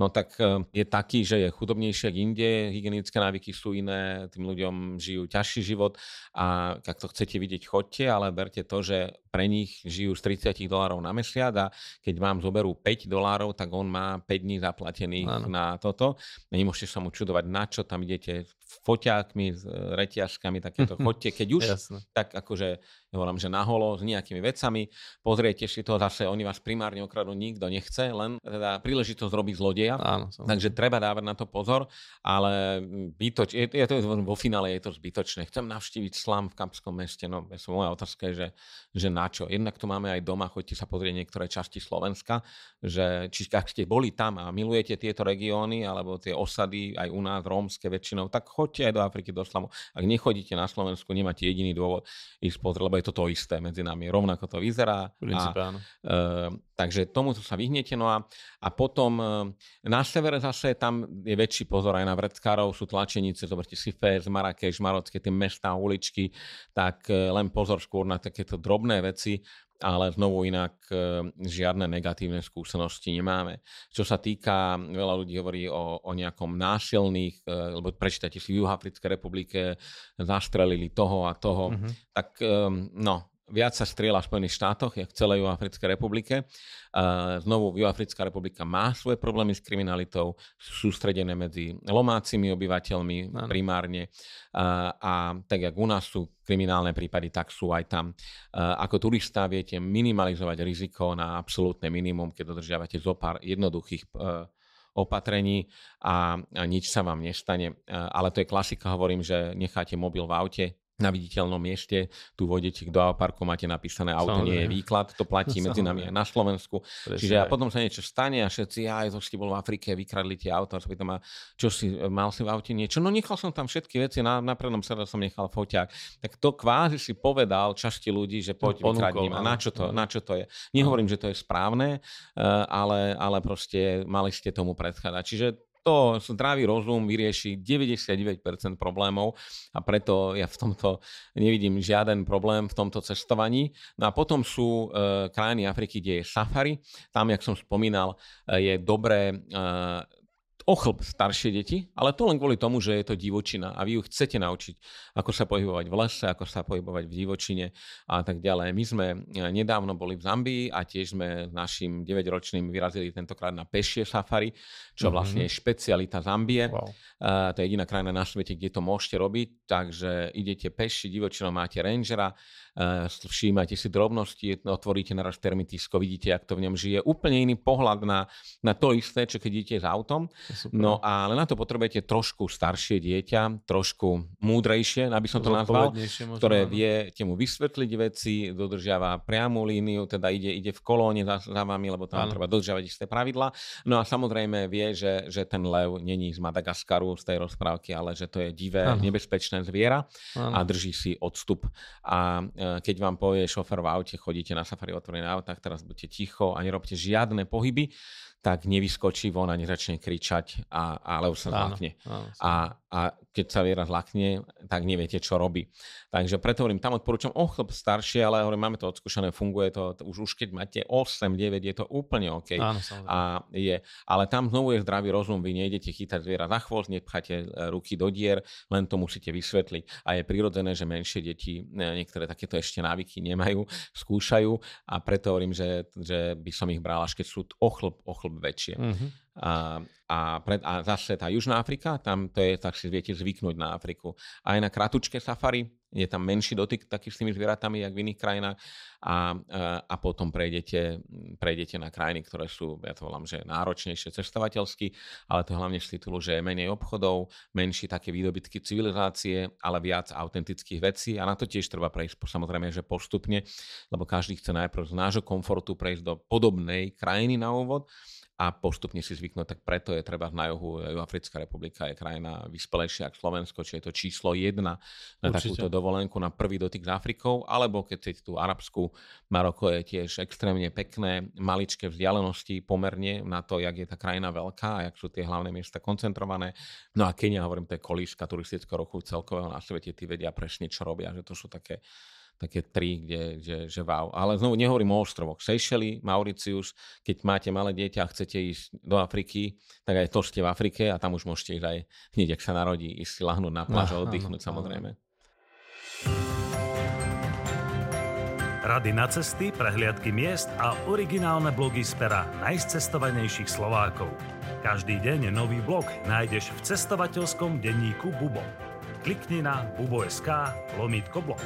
no tak e, je taký, že je chudobnejšie ako inde, hygienické návyky sú iné, tým ľuďom žijú ťažší život a ak to chcete vidieť, chodte, ale berte to, že pre nich žijú z 30 dolárov na mesiac a keď vám zoberú 5 dolárov, tak on má 5 dní zaplatených ano. na toto. Nemôžete sa mu čudovať, na čo tam idete foťákmi, s reťažkami, takéto (laughs) chodte, keď už, Jasne. tak akože ja hovorím, že naholo s nejakými vecami, pozriete si to, zase oni vás primárne okradnú, nikto nechce, len teda príležitosť robiť zlodeja, Áno, takže treba dávať na to pozor, ale bytoč, je, je to, vo finále je to zbytočné. Chcem navštíviť slam v Kapskom meste, no moja otázka je, že, že na čo. Jednak tu máme aj doma, choďte sa pozrieť niektoré časti Slovenska, že či ak ste boli tam a milujete tieto regióny, alebo tie osady, aj u nás rómske väčšinou, tak choďte aj do Afriky, do Slamu. Ak nechodíte na Slovensku, nemáte jediný dôvod ísť pozrieť, lebo je to to isté medzi nami. Rovnako to vyzerá. Princípe, a, e, takže tomu sa vyhnete. No a, a potom e, na severe zase tam je väčší pozor aj na vreckárov, sú tlačenice, zoberte si Fez, Marrakeš, Marocké, tie mesta, uličky, tak e, len pozor skôr na takéto drobné veci, ale znovu inak e, žiadne negatívne skúsenosti nemáme. Čo sa týka, veľa ľudí hovorí o, o nejakom násilných, e, lebo prečítate si v Juhafrickej republike, zastrelili toho a toho, mm-hmm. tak no, viac sa strieľa v Spojených štátoch, jak v celej Juhoafrickej republike. Znovu Juhoafrická republika má svoje problémy s kriminalitou, sú sústredené medzi lomácimi obyvateľmi ano. primárne a, a tak, jak u nás sú kriminálne prípady, tak sú aj tam. Ako turista viete minimalizovať riziko na absolútne minimum, keď dodržiavate zo pár jednoduchých e, opatrení a, a nič sa vám nestane. Ale to je klasika, hovorím, že necháte mobil v aute, na viditeľnom mieste, tu vôjdete do parku, máte napísané auto, nie je výklad, to platí medzi nami aj na Slovensku. Prečo Čiže a potom sa niečo stane a všetci, aj to si bol v Afrike, vykradli tie auto a sa pýtam, čo si, mal si v aute niečo? No nechal som tam všetky veci, na, na prednom sebe som nechal foťák. Tak to kvázi si povedal časti ľudí, že poď no, vykradním a na čo, to, na čo to je. Nehovorím, že to je správne, eh, ale, ale proste mali ste tomu predchádzať. Čiže To zdravý rozum vyrieši 99% problémov a preto ja v tomto nevidím žiaden problém v tomto cestovaní. No a potom sú e, krajiny Afriky, kde je safari. Tam, jak som spomínal, e, je dobré e, ochlb staršie deti, ale to len kvôli tomu, že je to divočina a vy ju chcete naučiť, ako sa pohybovať v lese, ako sa pohybovať v divočine a tak ďalej. My sme e, nedávno boli v Zambii a tiež sme našim 9-ročným vyrazili tentokrát na pešie safari, čo mm-hmm. vlastne je špecialita Zambie. Wow. Uh, to je jediná krajina na svete, kde to môžete robiť, takže idete peši, divočinou máte rangera, všímate si drobnosti, otvoríte naraz termitisko, vidíte, jak to v ňom žije. Úplne iný pohľad na, na to isté, čo keď idete s autom. Super. No ale na to potrebujete trošku staršie dieťa, trošku múdrejšie, aby som to nazval, ktoré viete mu vysvetliť veci, dodržiava priamú líniu, teda ide, ide v kolóne za, za vami, lebo tam ano. treba dodržiavať isté pravidla. No a samozrejme vie, že, že ten lev není z Madagaskaru, z tej rozprávky, ale že to je divé, ano. nebezpečné zviera ano. a drží si odstup. A keď vám povie šofer v aute, chodíte na safari otvorené autách, teraz buďte ticho a nerobte žiadne pohyby, tak nevyskočí von a nezačne kričať, a, ale už sa zlakne. A, a keď sa viera zlakne, tak neviete, čo robí. Takže preto hovorím, tam odporúčam o chlop staršie, ale hovorím, máme to odskúšané, funguje to, to už, už keď máte 8, 9, je to úplne OK. Áno, a je, ale tam znovu je zdravý rozum, vy nejdete chytať zviera za chvost, nepcháte e, ruky do dier, len to musíte vysvetliť. A je prirodzené, že menšie deti e, niektoré takéto ešte návyky nemajú, skúšajú a preto hovorím, že, že by som ich bral až keď sú o chlop, chlb väčšie. Mm-hmm. A, a, pred, a zase tá Južná Afrika, tam to je, tak si viete zvyknúť na Afriku. Aj na kratučké safari, je tam menší dotyk taký s tými zvieratami, jak v iných krajinách a, a potom prejdete, prejdete na krajiny, ktoré sú, ja to volám, že náročnejšie cestovateľsky, ale to hlavne z titulu, že je menej obchodov, menší také výdobytky civilizácie, ale viac autentických vecí a na to tiež treba prejsť samozrejme, že postupne, lebo každý chce najprv z nášho komfortu prejsť do podobnej krajiny na úvod a postupne si zvyknúť, tak preto je treba na juhu, Africká republika je krajina vyspelejšia ako Slovensko, či je to číslo jedna na Určite. takúto dovolenku, na prvý dotyk s Afrikou, alebo keď chcete tú arabskú, Maroko je tiež extrémne pekné, maličké vzdialenosti pomerne na to, jak je tá krajina veľká a jak sú tie hlavné miesta koncentrované. No a Kenia, hovorím, to je kolíska turistického roku celkového na svete, tí vedia presne, čo robia, že to sú také také tri, kde, kde, že wow. Ale znovu nehovorím o ostrovoch. Seychelles, Mauritius, keď máte malé dieťa a chcete ísť do Afriky, tak aj to ste v Afrike a tam už môžete ísť aj hneď, ak sa narodí, ísť si lahnúť na pláž a oddychnúť samozrejme. Rady na cesty, prehliadky miest a originálne blogy z pera najcestovanejších Slovákov. Každý deň nový blog nájdeš v cestovateľskom denníku Bubo. Klikni na bubo.sk lomítko blog.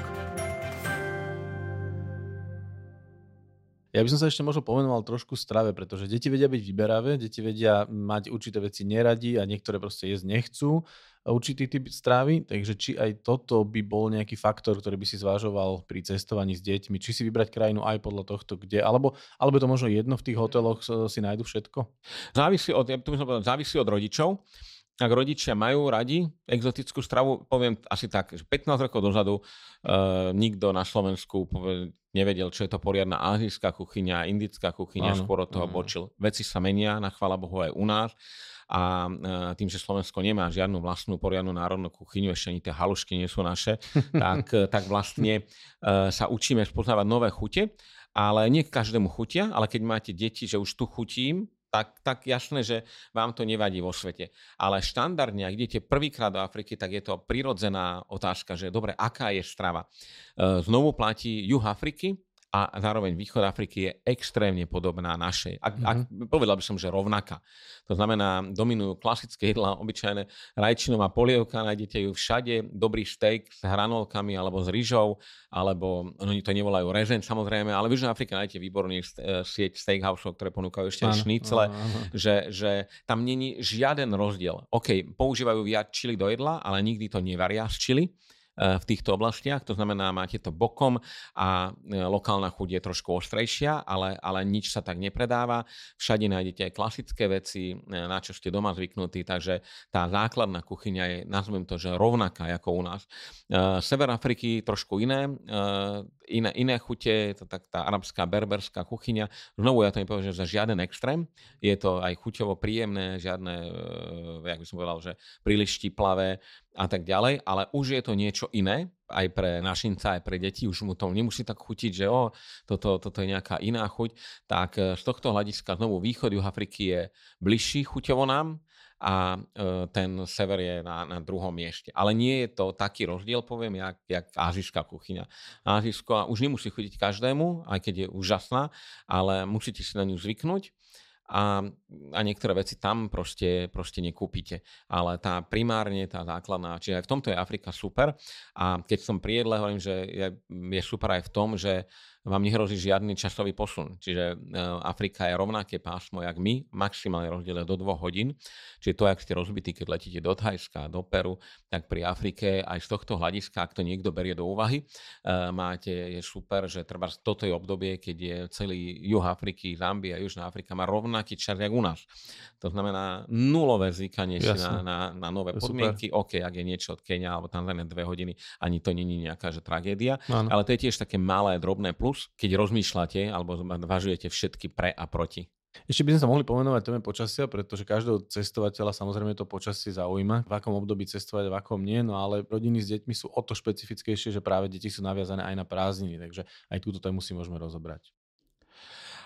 Ja by som sa ešte možno pomenoval trošku strave, pretože deti vedia byť vyberavé, deti vedia mať určité veci neradi a niektoré proste jesť nechcú určitý typ strávy, takže či aj toto by bol nejaký faktor, ktorý by si zvážoval pri cestovaní s deťmi, či si vybrať krajinu aj podľa tohto, kde, alebo, alebo to možno jedno v tých hoteloch si nájdu všetko? Závisí od, ja by som povedal, závisí od rodičov ak rodičia majú radi exotickú stravu, poviem asi tak, že 15 rokov dozadu uh, nikto na Slovensku nevedel, čo je to poriadna azijská kuchyňa, indická kuchyňa, skôr od toho bočil. Veci sa menia, na chvála Bohu aj u nás. A uh, tým, že Slovensko nemá žiadnu vlastnú poriadnu národnú kuchyňu, ešte ani tie halušky nie sú naše, (laughs) tak, tak vlastne uh, sa učíme spoznávať nové chute ale nie každému chutia, ale keď máte deti, že už tu chutím, tak, tak jasné, že vám to nevadí vo svete. Ale štandardne, ak idete prvýkrát do Afriky, tak je to prirodzená otázka, že dobre, aká je strava. E, znovu platí juh Afriky, a zároveň východ Afriky je extrémne podobná našej. Ak, mm-hmm. ak, povedal by som, že rovnaká. To znamená, dominujú klasické jedlá, obyčajné rajčinová polievka, nájdete ju všade, dobrý steak s hranolkami alebo s rýžou, alebo oni to nevolajú rezeň samozrejme, ale v Južnej Afrike nájdete výborný e, sieť steakhouseov, ktoré ponúkajú ešte aj šnicle, že, že tam není žiaden rozdiel. OK, používajú viac čili do jedla, ale nikdy to nevaria z čili v týchto oblastiach, to znamená, máte to bokom a lokálna chuť je trošku ostrejšia, ale, ale nič sa tak nepredáva. Všade nájdete aj klasické veci, na čo ste doma zvyknutí, takže tá základná kuchyňa je, nazvem to, že rovnaká ako u nás. Sever Afriky trošku iné, iné, iné chute, to tak tá arabská, berberská kuchyňa. Znovu ja to nepoviem, že za žiaden extrém, je to aj chuťovo príjemné, žiadne, jak by som povedal, že príliš štiplavé a tak ďalej, ale už je to niečo iné, aj pre našinca, aj pre deti, už mu to nemusí tak chutiť, že o, toto, toto je nejaká iná chuť, tak e, z tohto hľadiska znovu východ Juh Afriky je bližší chuťovo nám a e, ten sever je na, na druhom mieste. Ale nie je to taký rozdiel, poviem, jak, jak azijská kuchyňa. Azijská už nemusí chutiť každému, aj keď je úžasná, ale musíte si na ňu zvyknúť a, a niektoré veci tam proste, proste nekúpite. Ale tá primárne, tá základná, čiže aj v tomto je Afrika super. A keď som pri jedle, hovorím, že je, je super aj v tom, že vám nehrozí žiadny časový posun. Čiže e, Afrika je rovnaké pásmo, jak my, maximálne rozdiel do dvoch hodín. Čiže to, ak ste rozbití, keď letíte do Thajska, do Peru, tak pri Afrike aj z tohto hľadiska, ak to niekto berie do úvahy, e, máte, je super, že treba toto je obdobie, keď je celý juh Afriky, Zambia, Južná Afrika má rovnaký čas, jak u nás. To znamená nulové zvykanie si na, na, na nové podmienky. Super. OK, ak je niečo od Kenia alebo Tanzania dve hodiny, ani to není nejaká že tragédia. Ano. Ale to je tiež také malé, drobné plus plus, keď rozmýšľate alebo zvažujete všetky pre a proti. Ešte by sme sa mohli pomenovať téme počasia, pretože každého cestovateľa samozrejme to počasie zaujíma, v akom období cestovať, v akom nie, no ale rodiny s deťmi sú o to špecifickejšie, že práve deti sú naviazané aj na prázdniny, takže aj túto tému si môžeme rozobrať.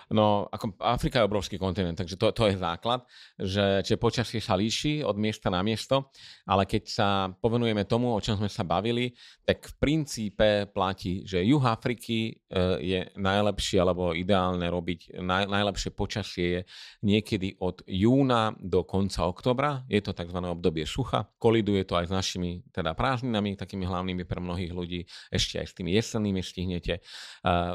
No, ako Afrika je obrovský kontinent, takže to, to je základ, že, že počasie sa líši od miesta na miesto, ale keď sa povenujeme tomu, o čom sme sa bavili, tak v princípe platí, že juh Afriky e, je najlepšie alebo ideálne robiť, naj, najlepšie počasie je niekedy od júna do konca oktobra, je to tzv. obdobie sucha, koliduje to aj s našimi teda prázdninami, takými hlavnými pre mnohých ľudí, ešte aj s tými jesennými stihnete.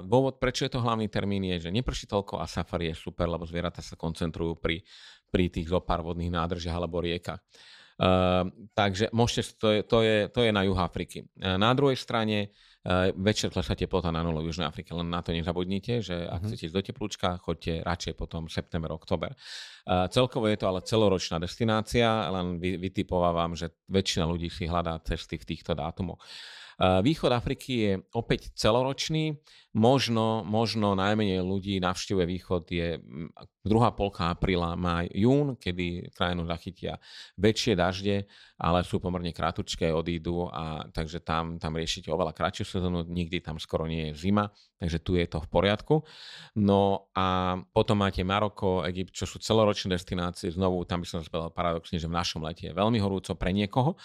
Dôvod, prečo je to hlavný termín, je, že neprší toľko toľko a safari je super, lebo zvieratá sa koncentrujú pri, pri tých zopár vodných nádržiach alebo riekach. Uh, takže môžete, to je, to, je, to je na juh Afriky. Uh, na druhej strane uh, večer klesá teplota na nulu v Južnej Afrike, len na to nezabudnite, že ak mm-hmm. chcete ísť do teplúčka, choďte radšej potom september, oktober. Uh, celkovo je to ale celoročná destinácia, len vy, vytipovávam, že väčšina ľudí si hľadá cesty v týchto dátumoch. Východ Afriky je opäť celoročný, možno, možno najmenej ľudí navštevuje východ je druhá polka apríla, maj, jún, kedy krajinu zachytia väčšie dažde, ale sú pomerne krátučké, odídu a takže tam, tam riešite oveľa kratšiu sezónu, nikdy tam skoro nie je zima, takže tu je to v poriadku. No a potom máte Maroko, Egypt, čo sú celoročné destinácie, znovu tam by som povedal paradoxne, že v našom lete je veľmi horúco pre niekoho,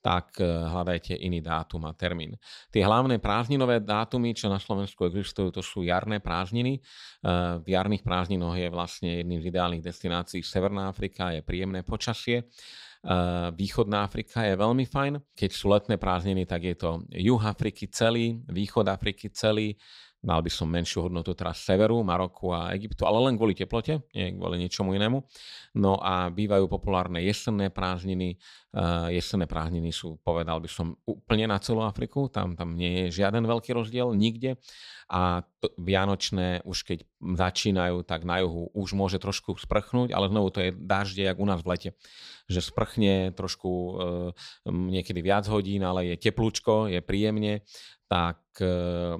tak eh, hľadajte iný dátum a termín. Tie hlavné prázdninové dátumy, čo na Slovensku existujú, to sú jarné prázdniny. Eh, v jarných prázdninoch je vlastne jedným z ideálnych destinácií Severná Afrika, je príjemné počasie. Eh, východná Afrika je veľmi fajn. Keď sú letné prázdniny, tak je to juh Afriky celý, východ Afriky celý, Mal by som menšiu hodnotu teraz severu, Maroku a Egyptu, ale len kvôli teplote, nie kvôli ničomu inému. No a bývajú populárne jesenné prázdniny. Uh, jesenné prázdniny sú, povedal by som, úplne na celú Afriku. Tam, tam nie je žiaden veľký rozdiel, nikde. A to, vianočné už keď začínajú, tak na juhu už môže trošku sprchnúť, ale znovu to je dažde, jak u nás v lete. Že sprchne trošku uh, niekedy viac hodín, ale je teplúčko, je príjemne tak uh,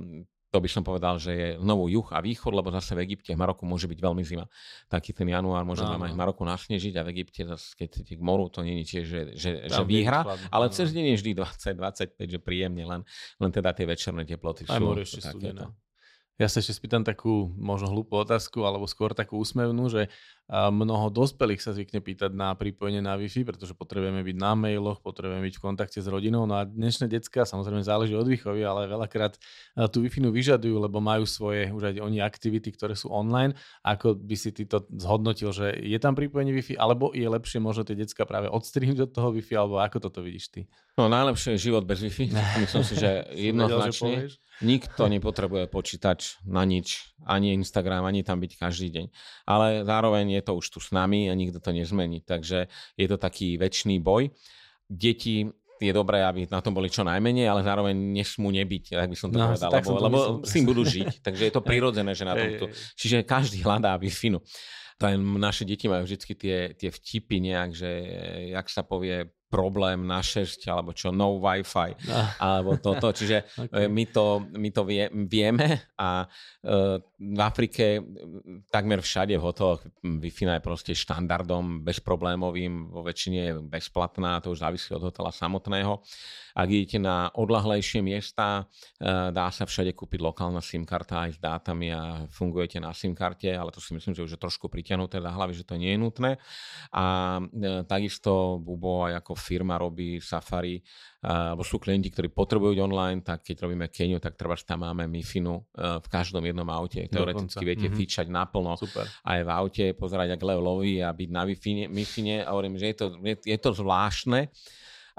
to by som povedal, že je znovu juh a východ, lebo zase v Egypte, v Maroku môže byť veľmi zima. Taký ten január môže no, aj v Maroku nasnežiť a v Egypte, zase, keď idete k moru, to nie je tiež, že, že, že výhra, ale cez deň je vždy 20-25, že príjemne, len, len teda tie večerné teploty aj sú. Aj ešte studené. Ja sa ešte spýtam takú možno hlúpu otázku, alebo skôr takú úsmevnú, že mnoho dospelých sa zvykne pýtať na pripojenie na Wi-Fi, pretože potrebujeme byť na mailoch, potrebujeme byť v kontakte s rodinou. No a dnešné decka, samozrejme záleží od výchovy, ale veľakrát tú Wi-Fi vyžadujú, lebo majú svoje už aj oni aktivity, ktoré sú online. Ako by si ty to zhodnotil, že je tam pripojenie Wi-Fi, alebo je lepšie možno tie decka práve odstrihnúť od toho Wi-Fi, alebo ako toto vidíš ty? No najlepšie je život bez Wi-Fi. (laughs) Myslím si, že jednoznačne nikto nepotrebuje počítač na nič, ani Instagram, ani tam byť každý deň. Ale zároveň je to už tu s nami a nikto to nezmení. Takže je to taký väčší boj. Deti je dobré, aby na tom boli čo najmenej, ale zároveň nesmú nebyť, tak by som to No, povedal, lebo, to lebo s tým budú žiť, takže je to (laughs) prirodzené, že na tom Hej, tu. hej, hej. Čiže každý hľadá. To aj naše deti majú vždy tie, tie vtipy nejak, že jak sa povie problém na 6 alebo čo, no Wi-Fi Ah, (laughs) alebo toto. Čiže (laughs) Okay. okay. my to, my to vie, vieme a e, v Afrike e, takmer všade v hoteloch Wi-Fi je proste štandardom, bezproblémovým, vo väčšine je bezplatná, to už závisí od hotela samotného. Ak idete na odlahlejšie miesta, e, dá sa všade kúpiť lokálna SIM karta aj s dátami a fungujete na SIM karte, ale to si myslím, že už je trošku priťahnuté za hlavy, že to nie je nutné. A e, takisto Bubo aj ako firma robí Safari, alebo sú klienti, ktorí potrebujú online, tak keď robíme Keniu, tak treba, tam máme Mifinu v každom jednom aute. Teoreticky viete Mhm. fičať naplno Super. aj v aute, pozerať, ak Leo loví a byť na Wi-Fi, Wi-Fi a hovorím, že je to, je, je to zvláštne.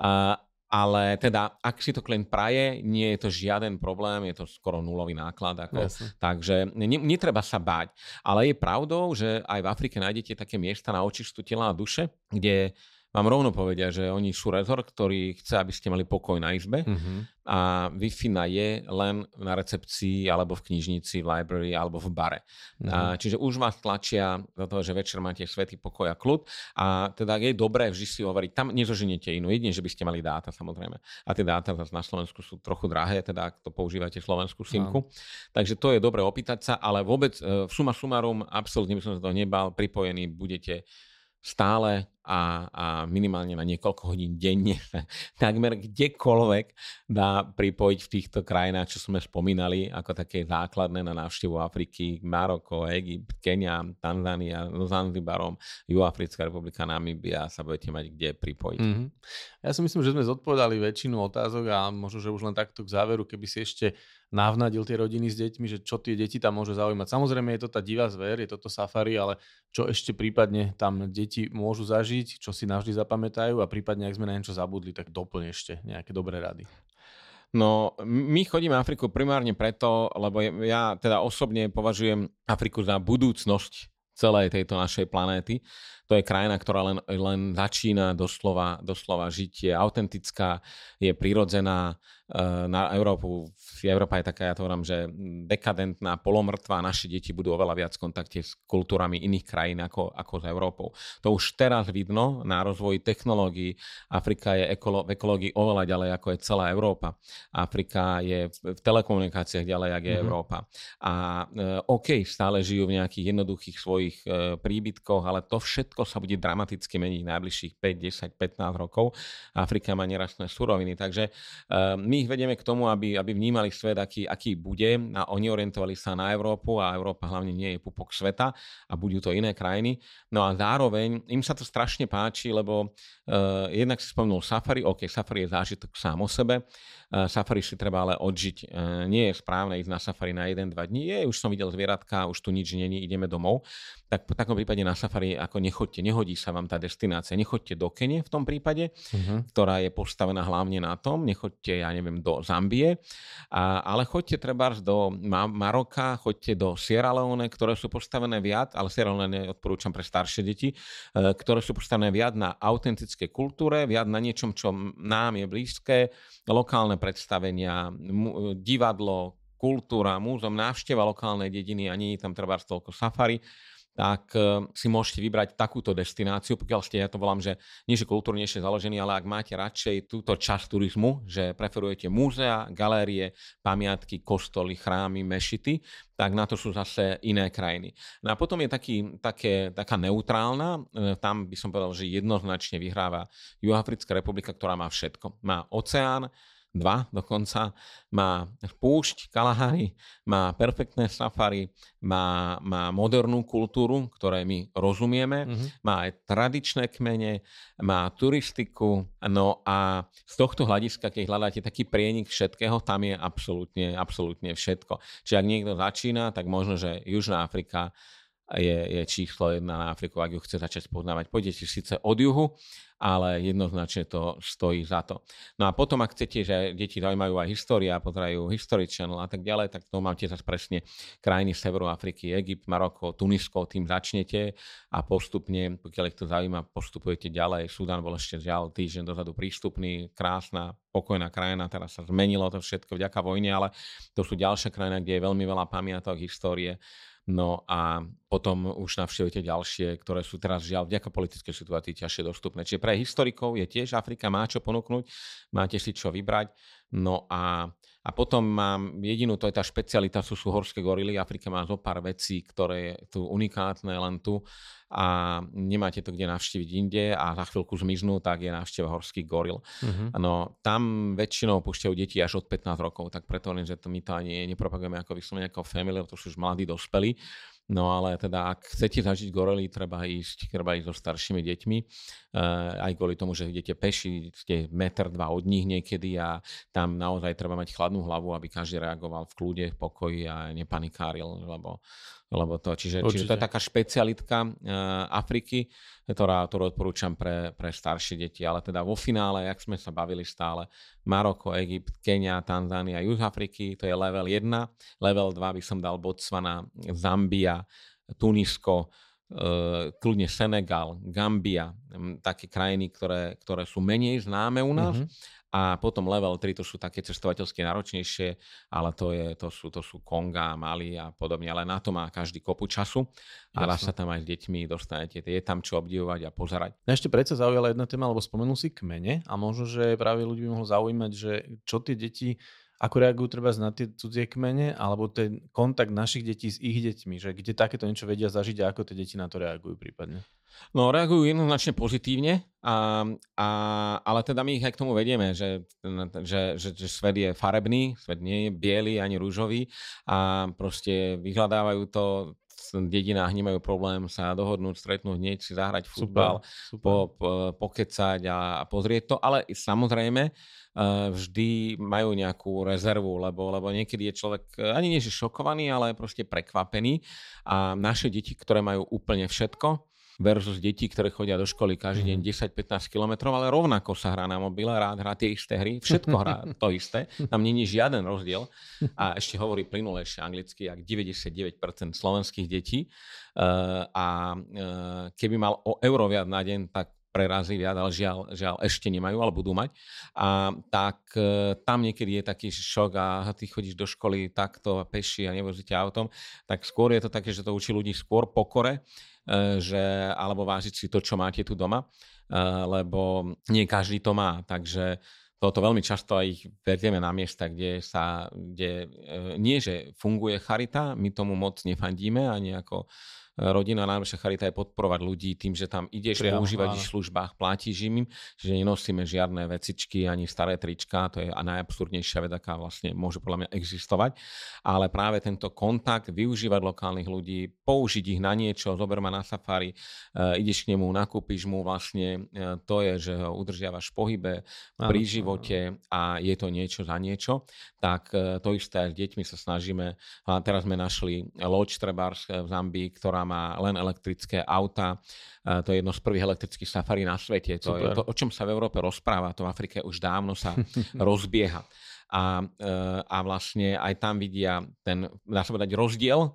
A, ale teda, ak si to klient praje, nie je to žiaden problém, je to skoro nulový náklad. Ako, Jasne. Takže ne, netreba sa báť. Ale je pravdou, že aj v Afrike nájdete také miesta na očistu tela a duše, kde vám rovno povedia, že oni sú rezort, ktorý chce, aby ste mali pokoj na izbe Mhm. a Wi-Fi je len na recepcii alebo v knižnici, v library alebo v bare. Mhm. A, čiže už vás tlačia do toho, že večer máte svetý pokoj a kľud a teda je dobré vždy si hovoriť, tam nezoženiete inú, jedine, že by ste mali dáta samozrejme. A tie dáta zase na Slovensku sú trochu drahé, teda ak to používate slovenskú simku. Takže to je dobre opýtať sa, ale vôbec e, v suma sumarum absolútne by som sa toho nebal, pripojení budete stále a, a minimálne na niekoľko hodín denne (laughs) takmer kdekoľvek dá pripojiť v týchto krajinách, čo sme spomínali, ako také základné na návštevu Afriky, Maroko, Egypt, Kenia, Tanzania, Zanzibarom, Juhoafrická republika, Namibia sa budete mať kde pripojiť. Mhm. Ja si myslím, že sme zodpovedali väčšinu otázok a možno, že už len takto k záveru, keby si ešte navnadil tie rodiny s deťmi, že čo tie deti tam môže zaujímať. Samozrejme je to tá divá zver, je toto safari, ale čo ešte prípadne tam deti môžu zažiť, čo si navždy zapamätajú a prípadne, ak sme na niečo zabudli, tak doplň ešte nejaké dobré rady. No, my chodíme Afriku primárne preto, lebo ja teda osobne považujem Afriku za budúcnosť celej tejto našej planéty. To je krajina, ktorá len, len začína doslova, doslova žiť, je autentická, je prirodzená eh, na Európu. Európa je taká, ja to hovorím, že dekadentná, polomrtvá. Naše deti budú oveľa viac v kontakte s kultúrami iných krajín ako, ako s Európou. To už teraz vidno na rozvoji technológií. Afrika je ekolo, v ekológii oveľa ďalej, ako je celá Európa. Afrika je v, telekomunikáciách ďalej, ako je Mhm. Európa. A e, OK, stále žijú v nejakých jednoduchých svojich e, príbytkoch, ale to všetko sa bude dramaticky meniť v najbližších 5, 10, 15 rokov. Afrika má nerastné suroviny, takže e, my ich vedieme k tomu, aby, aby vnímali svet, aký, aký bude a oni orientovali sa na Európu a Európa hlavne nie je pupok sveta a budú to iné krajiny. No a zároveň im sa to strašne páči, lebo uh, jednak si spomenul Safari, OK, Safari je zážitok sám o sebe, uh, Safari si treba ale odžiť. Uh, nie je správne ísť na Safari na 1-2 dní, je, už som videl zvieratka, už tu nič není, ideme domov. Tak v takom prípade na Safari ako nechoďte, nehodí sa vám tá destinácia, nechoďte do Kene v tom prípade, Mhm. ktorá je postavená hlavne na tom, nechoďte, ja neviem, do Zambie, a, ale choďte treba do Ma- Maroka, choďte do Sierra Leone, ktoré sú postavené viac, ale Sierra Leone odporúčam pre staršie deti, e, ktoré sú postavené viac na autentické kultúre, viac na niečom, čo nám je blízke, lokálne predstavenia, mu- divadlo, kultúra, múzeum, návšteva lokálnej dediny a nie je tam treba toľko safari, tak e, si môžete vybrať takúto destináciu, pokiaľ ste, ja to volám, že nie že kultúrnejšie založený, ale ak máte radšej túto časť turizmu, že preferujete múzea, galérie, pamiatky, kostoly, chrámy, mešity, tak na to sú zase iné krajiny. No a potom je taký, také, taká neutrálna, e, tam by som povedal, že jednoznačne vyhráva Juhoafrická republika, ktorá má všetko. Má oceán, dva dokonca, má púšť Kalahari, má perfektné safari, má, má modernú kultúru, ktorej my rozumieme, Mhm. má aj tradičné kmene, má turistiku, no a z tohto hľadiska, keď hľadáte taký prienik všetkého, tam je absolútne, absolútne všetko. Čiže ak niekto začína, tak možno, že Južná Afrika je, je číslo jedna na Afriku, ak ju chce začať poznávať. Pôjdete síce od juhu, ale jednoznačne to stojí za to. No a potom, ak chcete, že deti zaujímajú aj história, pozerajú History Channel a tak ďalej, tak to máte zase presne krajiny Severu Afriky, Egypt, Maroko, Tunisko, tým začnete a postupne, pokiaľ ich to zaujíma, postupujete ďalej. Sudan bol ešte žiaľ týždeň dozadu prístupný, krásna, pokojná krajina, teraz sa zmenilo to všetko vďaka vojne, ale to sú ďalšie krajiny, kde je veľmi veľa pamiatok histórie No a potom už navštívite ďalšie, ktoré sú teraz žiaľ vďaka politickej situácii ťažšie dostupné. Čiže pre historikov je tiež Afrika má čo ponúknuť, máte si čo vybrať. No a a potom mám jedinú, to je tá špecialita, sú, sú horské gorily. Afrika má zo pár vecí, ktoré sú unikátne len tu a nemáte to kde navštíviť inde a za chvíľku zmiznú, tak je návšteva horských goril. Uh-huh. No tam väčšinou púšťajú deti až od 15 rokov, tak preto len, že to my to ani nepropagujeme ako vyslovene ako family, to sú už mladí dospelí. No ale teda, ak chcete zažiť gorely, treba ísť, treba ísť so staršími deťmi. Uh, aj kvôli tomu, že idete peši, ste meter, dva od nich niekedy a tam naozaj treba mať chladnú hlavu, aby každý reagoval v kľude, v pokoji a nepanikáril, lebo lebo to, čiže, čiže to je taká špecialitka uh, Afriky, ktorá, ktorú odporúčam pre, pre staršie deti, ale teda vo finále, jak sme sa bavili stále, Maroko, Egypt, Kenia, Tanzánia, Juh Afriky, to je level 1, level 2 by som dal Botswana, Zambia, Tunisko, uh, kľudne Senegal, Gambia, také krajiny, ktoré, ktoré sú menej známe u nás, mm-hmm a potom level 3 to sú také cestovateľské náročnejšie, ale to, je, to, sú, to sú Konga, Mali a podobne, ale na to má každý kopu času a raz sa tam aj s deťmi dostanete. Je tam čo obdivovať a pozerať. Mňa ešte predsa zaujala jedna téma, lebo spomenul si kmene a možno, že práve ľudí by mohlo zaujímať, že čo tie deti ako reagujú treba na tie cudzie kmene, alebo ten kontakt našich detí s ich deťmi, že kde takéto niečo vedia zažiť a ako tie deti na to reagujú prípadne? No, reagujú jednoznačne pozitívne, a, a, ale teda my ich aj k tomu vedieme, že, že, že, že svet je farebný, svet nie je biely ani rúžový a proste vyhľadávajú to dedinách nemajú problém sa dohodnúť, stretnúť, hneď si zahrať futbal, super, super. Po, po, pokecať a, a pozrieť to, ale samozrejme vždy majú nejakú rezervu, lebo, lebo niekedy je človek e, ani nie že šokovaný, ale proste prekvapený. A naše deti, ktoré majú úplne všetko, versus deti, ktoré chodia do školy každý deň 10-15 mhm. km, ale rovnako sa hrá na mobile, rád hrá tie isté hry, všetko hrá (laughs) to isté, tam není žiaden rozdiel. A ešte hovorí plynulejšie anglicky, jak 99% slovenských detí. E, a e, keby mal o euro viac na deň, tak prerazí viac, ale žiaľ, žiaľ ešte nemajú, ale budú mať. A tak e, tam niekedy je taký šok a ty chodíš do školy takto peši a nevozíte autom, tak skôr je to také, že to učí ľudí skôr pokore, e, že, alebo vážiť si to, čo máte tu doma, e, lebo nie každý to má. Takže toto veľmi často aj vedieme na miesta, kde sa, kde nie, že funguje charita, my tomu moc nefandíme ani ako rodina najlepšia charita je podporovať ľudí tým, že tam ideš Priam, používať ich službách, platíš im, že nenosíme žiadne vecičky ani staré trička, to je najabsurdnejšia vec, aká vlastne môže podľa mňa existovať. Ale práve tento kontakt, využívať lokálnych ľudí, použiť ich na niečo, zober ma na safari, uh, ideš k nemu, nakúpiš mu vlastne, uh, to je, že ho udržiavaš v pohybe, pri živote a je to niečo za niečo, tak uh, to isté s deťmi sa snažíme. A teraz sme našli loď Trebars v Zambii, ktorá má len elektrické auta. To je jedno z prvých elektrických safarí na svete. To je to, o čom sa v Európe rozpráva, to v Afrike už dávno sa (laughs) rozbieha. A, e, a vlastne aj tam vidia ten, dá sa povedať, rozdiel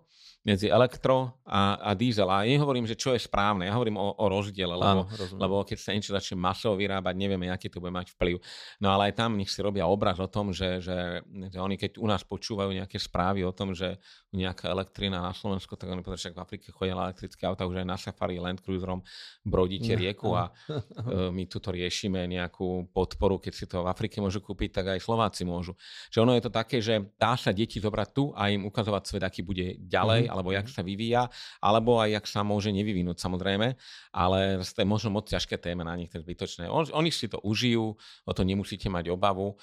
medzi elektro a, a diesel. A nehovorím, že čo je správne, ja hovorím o, o rozdiele, lebo, Áno, lebo keď sa niečo začne masovo vyrábať, nevieme, aký to bude mať vplyv. No ale aj tam nech si robia obraz o tom, že, že, že oni keď u nás počúvajú nejaké správy o tom, že nejaká elektrina na Slovensku, tak oni povedia, že v Afrike chodia elektrické auta, už aj na Safari Land Cruiserom brodíte rieku a (laughs) e, my tuto riešime nejakú podporu, keď si to v Afrike môžu kúpiť, tak aj Slováci môžu. Čiže ono je to také, že dá sa deti zobrať tu a im ukazovať svet, aký bude ďalej, mm-hmm alebo jak sa vyvíja, alebo aj jak sa môže nevyvinúť samozrejme, ale to je možno moc ťažké téme na nich, to zbytočné. On, oni si to užijú, o to nemusíte mať obavu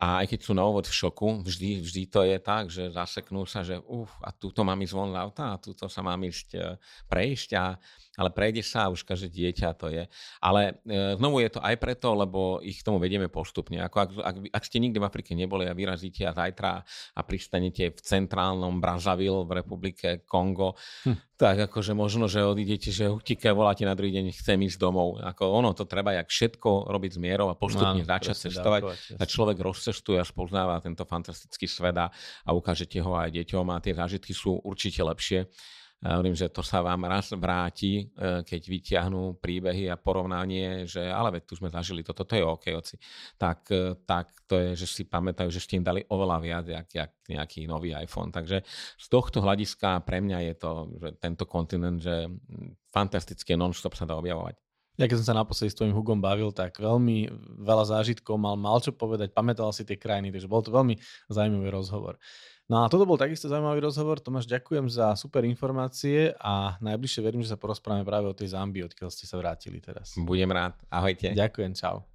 a aj keď sú na úvod v šoku, vždy, vždy to je tak, že zaseknú sa, že uf, a túto mám ísť von z auta a túto sa mám ísť e, prejsť a ale prejde sa už každé dieťa to je. Ale e, znovu je to aj preto, lebo ich k tomu vedieme postupne. Ako ak, ak, ak ste nikdy v Afrike neboli a vyrazíte a zajtra a pristanete v centrálnom Brazzaville v republike Kongo, hm tak akože možno, že odídete, že utíka, voláte na druhý deň, chcem ísť domov. Ako ono to treba jak všetko robiť s mierou a postupne no, začať cestovať. A človek rozcestuje a spoznáva tento fantastický svet a, a ukážete ho aj deťom a tie zážitky sú určite lepšie. Ja hovorím, že to sa vám raz vráti, e, keď vyťahnú príbehy a porovnanie, že ale veď tu sme zažili toto, to je OK, oci. Tak, e, tak to je, že si pamätajú, že ste im dali oveľa viac, jak, jak nejaký nový iPhone. Takže z tohto hľadiska pre mňa je to, že tento kontinent, že fantastické non-stop sa dá objavovať. Ja keď som sa naposledy s tvojim Hugom bavil, tak veľmi veľa zážitkov mal, mal čo povedať, pamätal si tie krajiny, takže bol to veľmi zaujímavý rozhovor. No a toto bol takisto zaujímavý rozhovor. Tomáš, ďakujem za super informácie a najbližšie verím, že sa porozprávame práve o tej Zambii, odkiaľ ste sa vrátili teraz. Budem rád. Ahojte. Ďakujem, čau.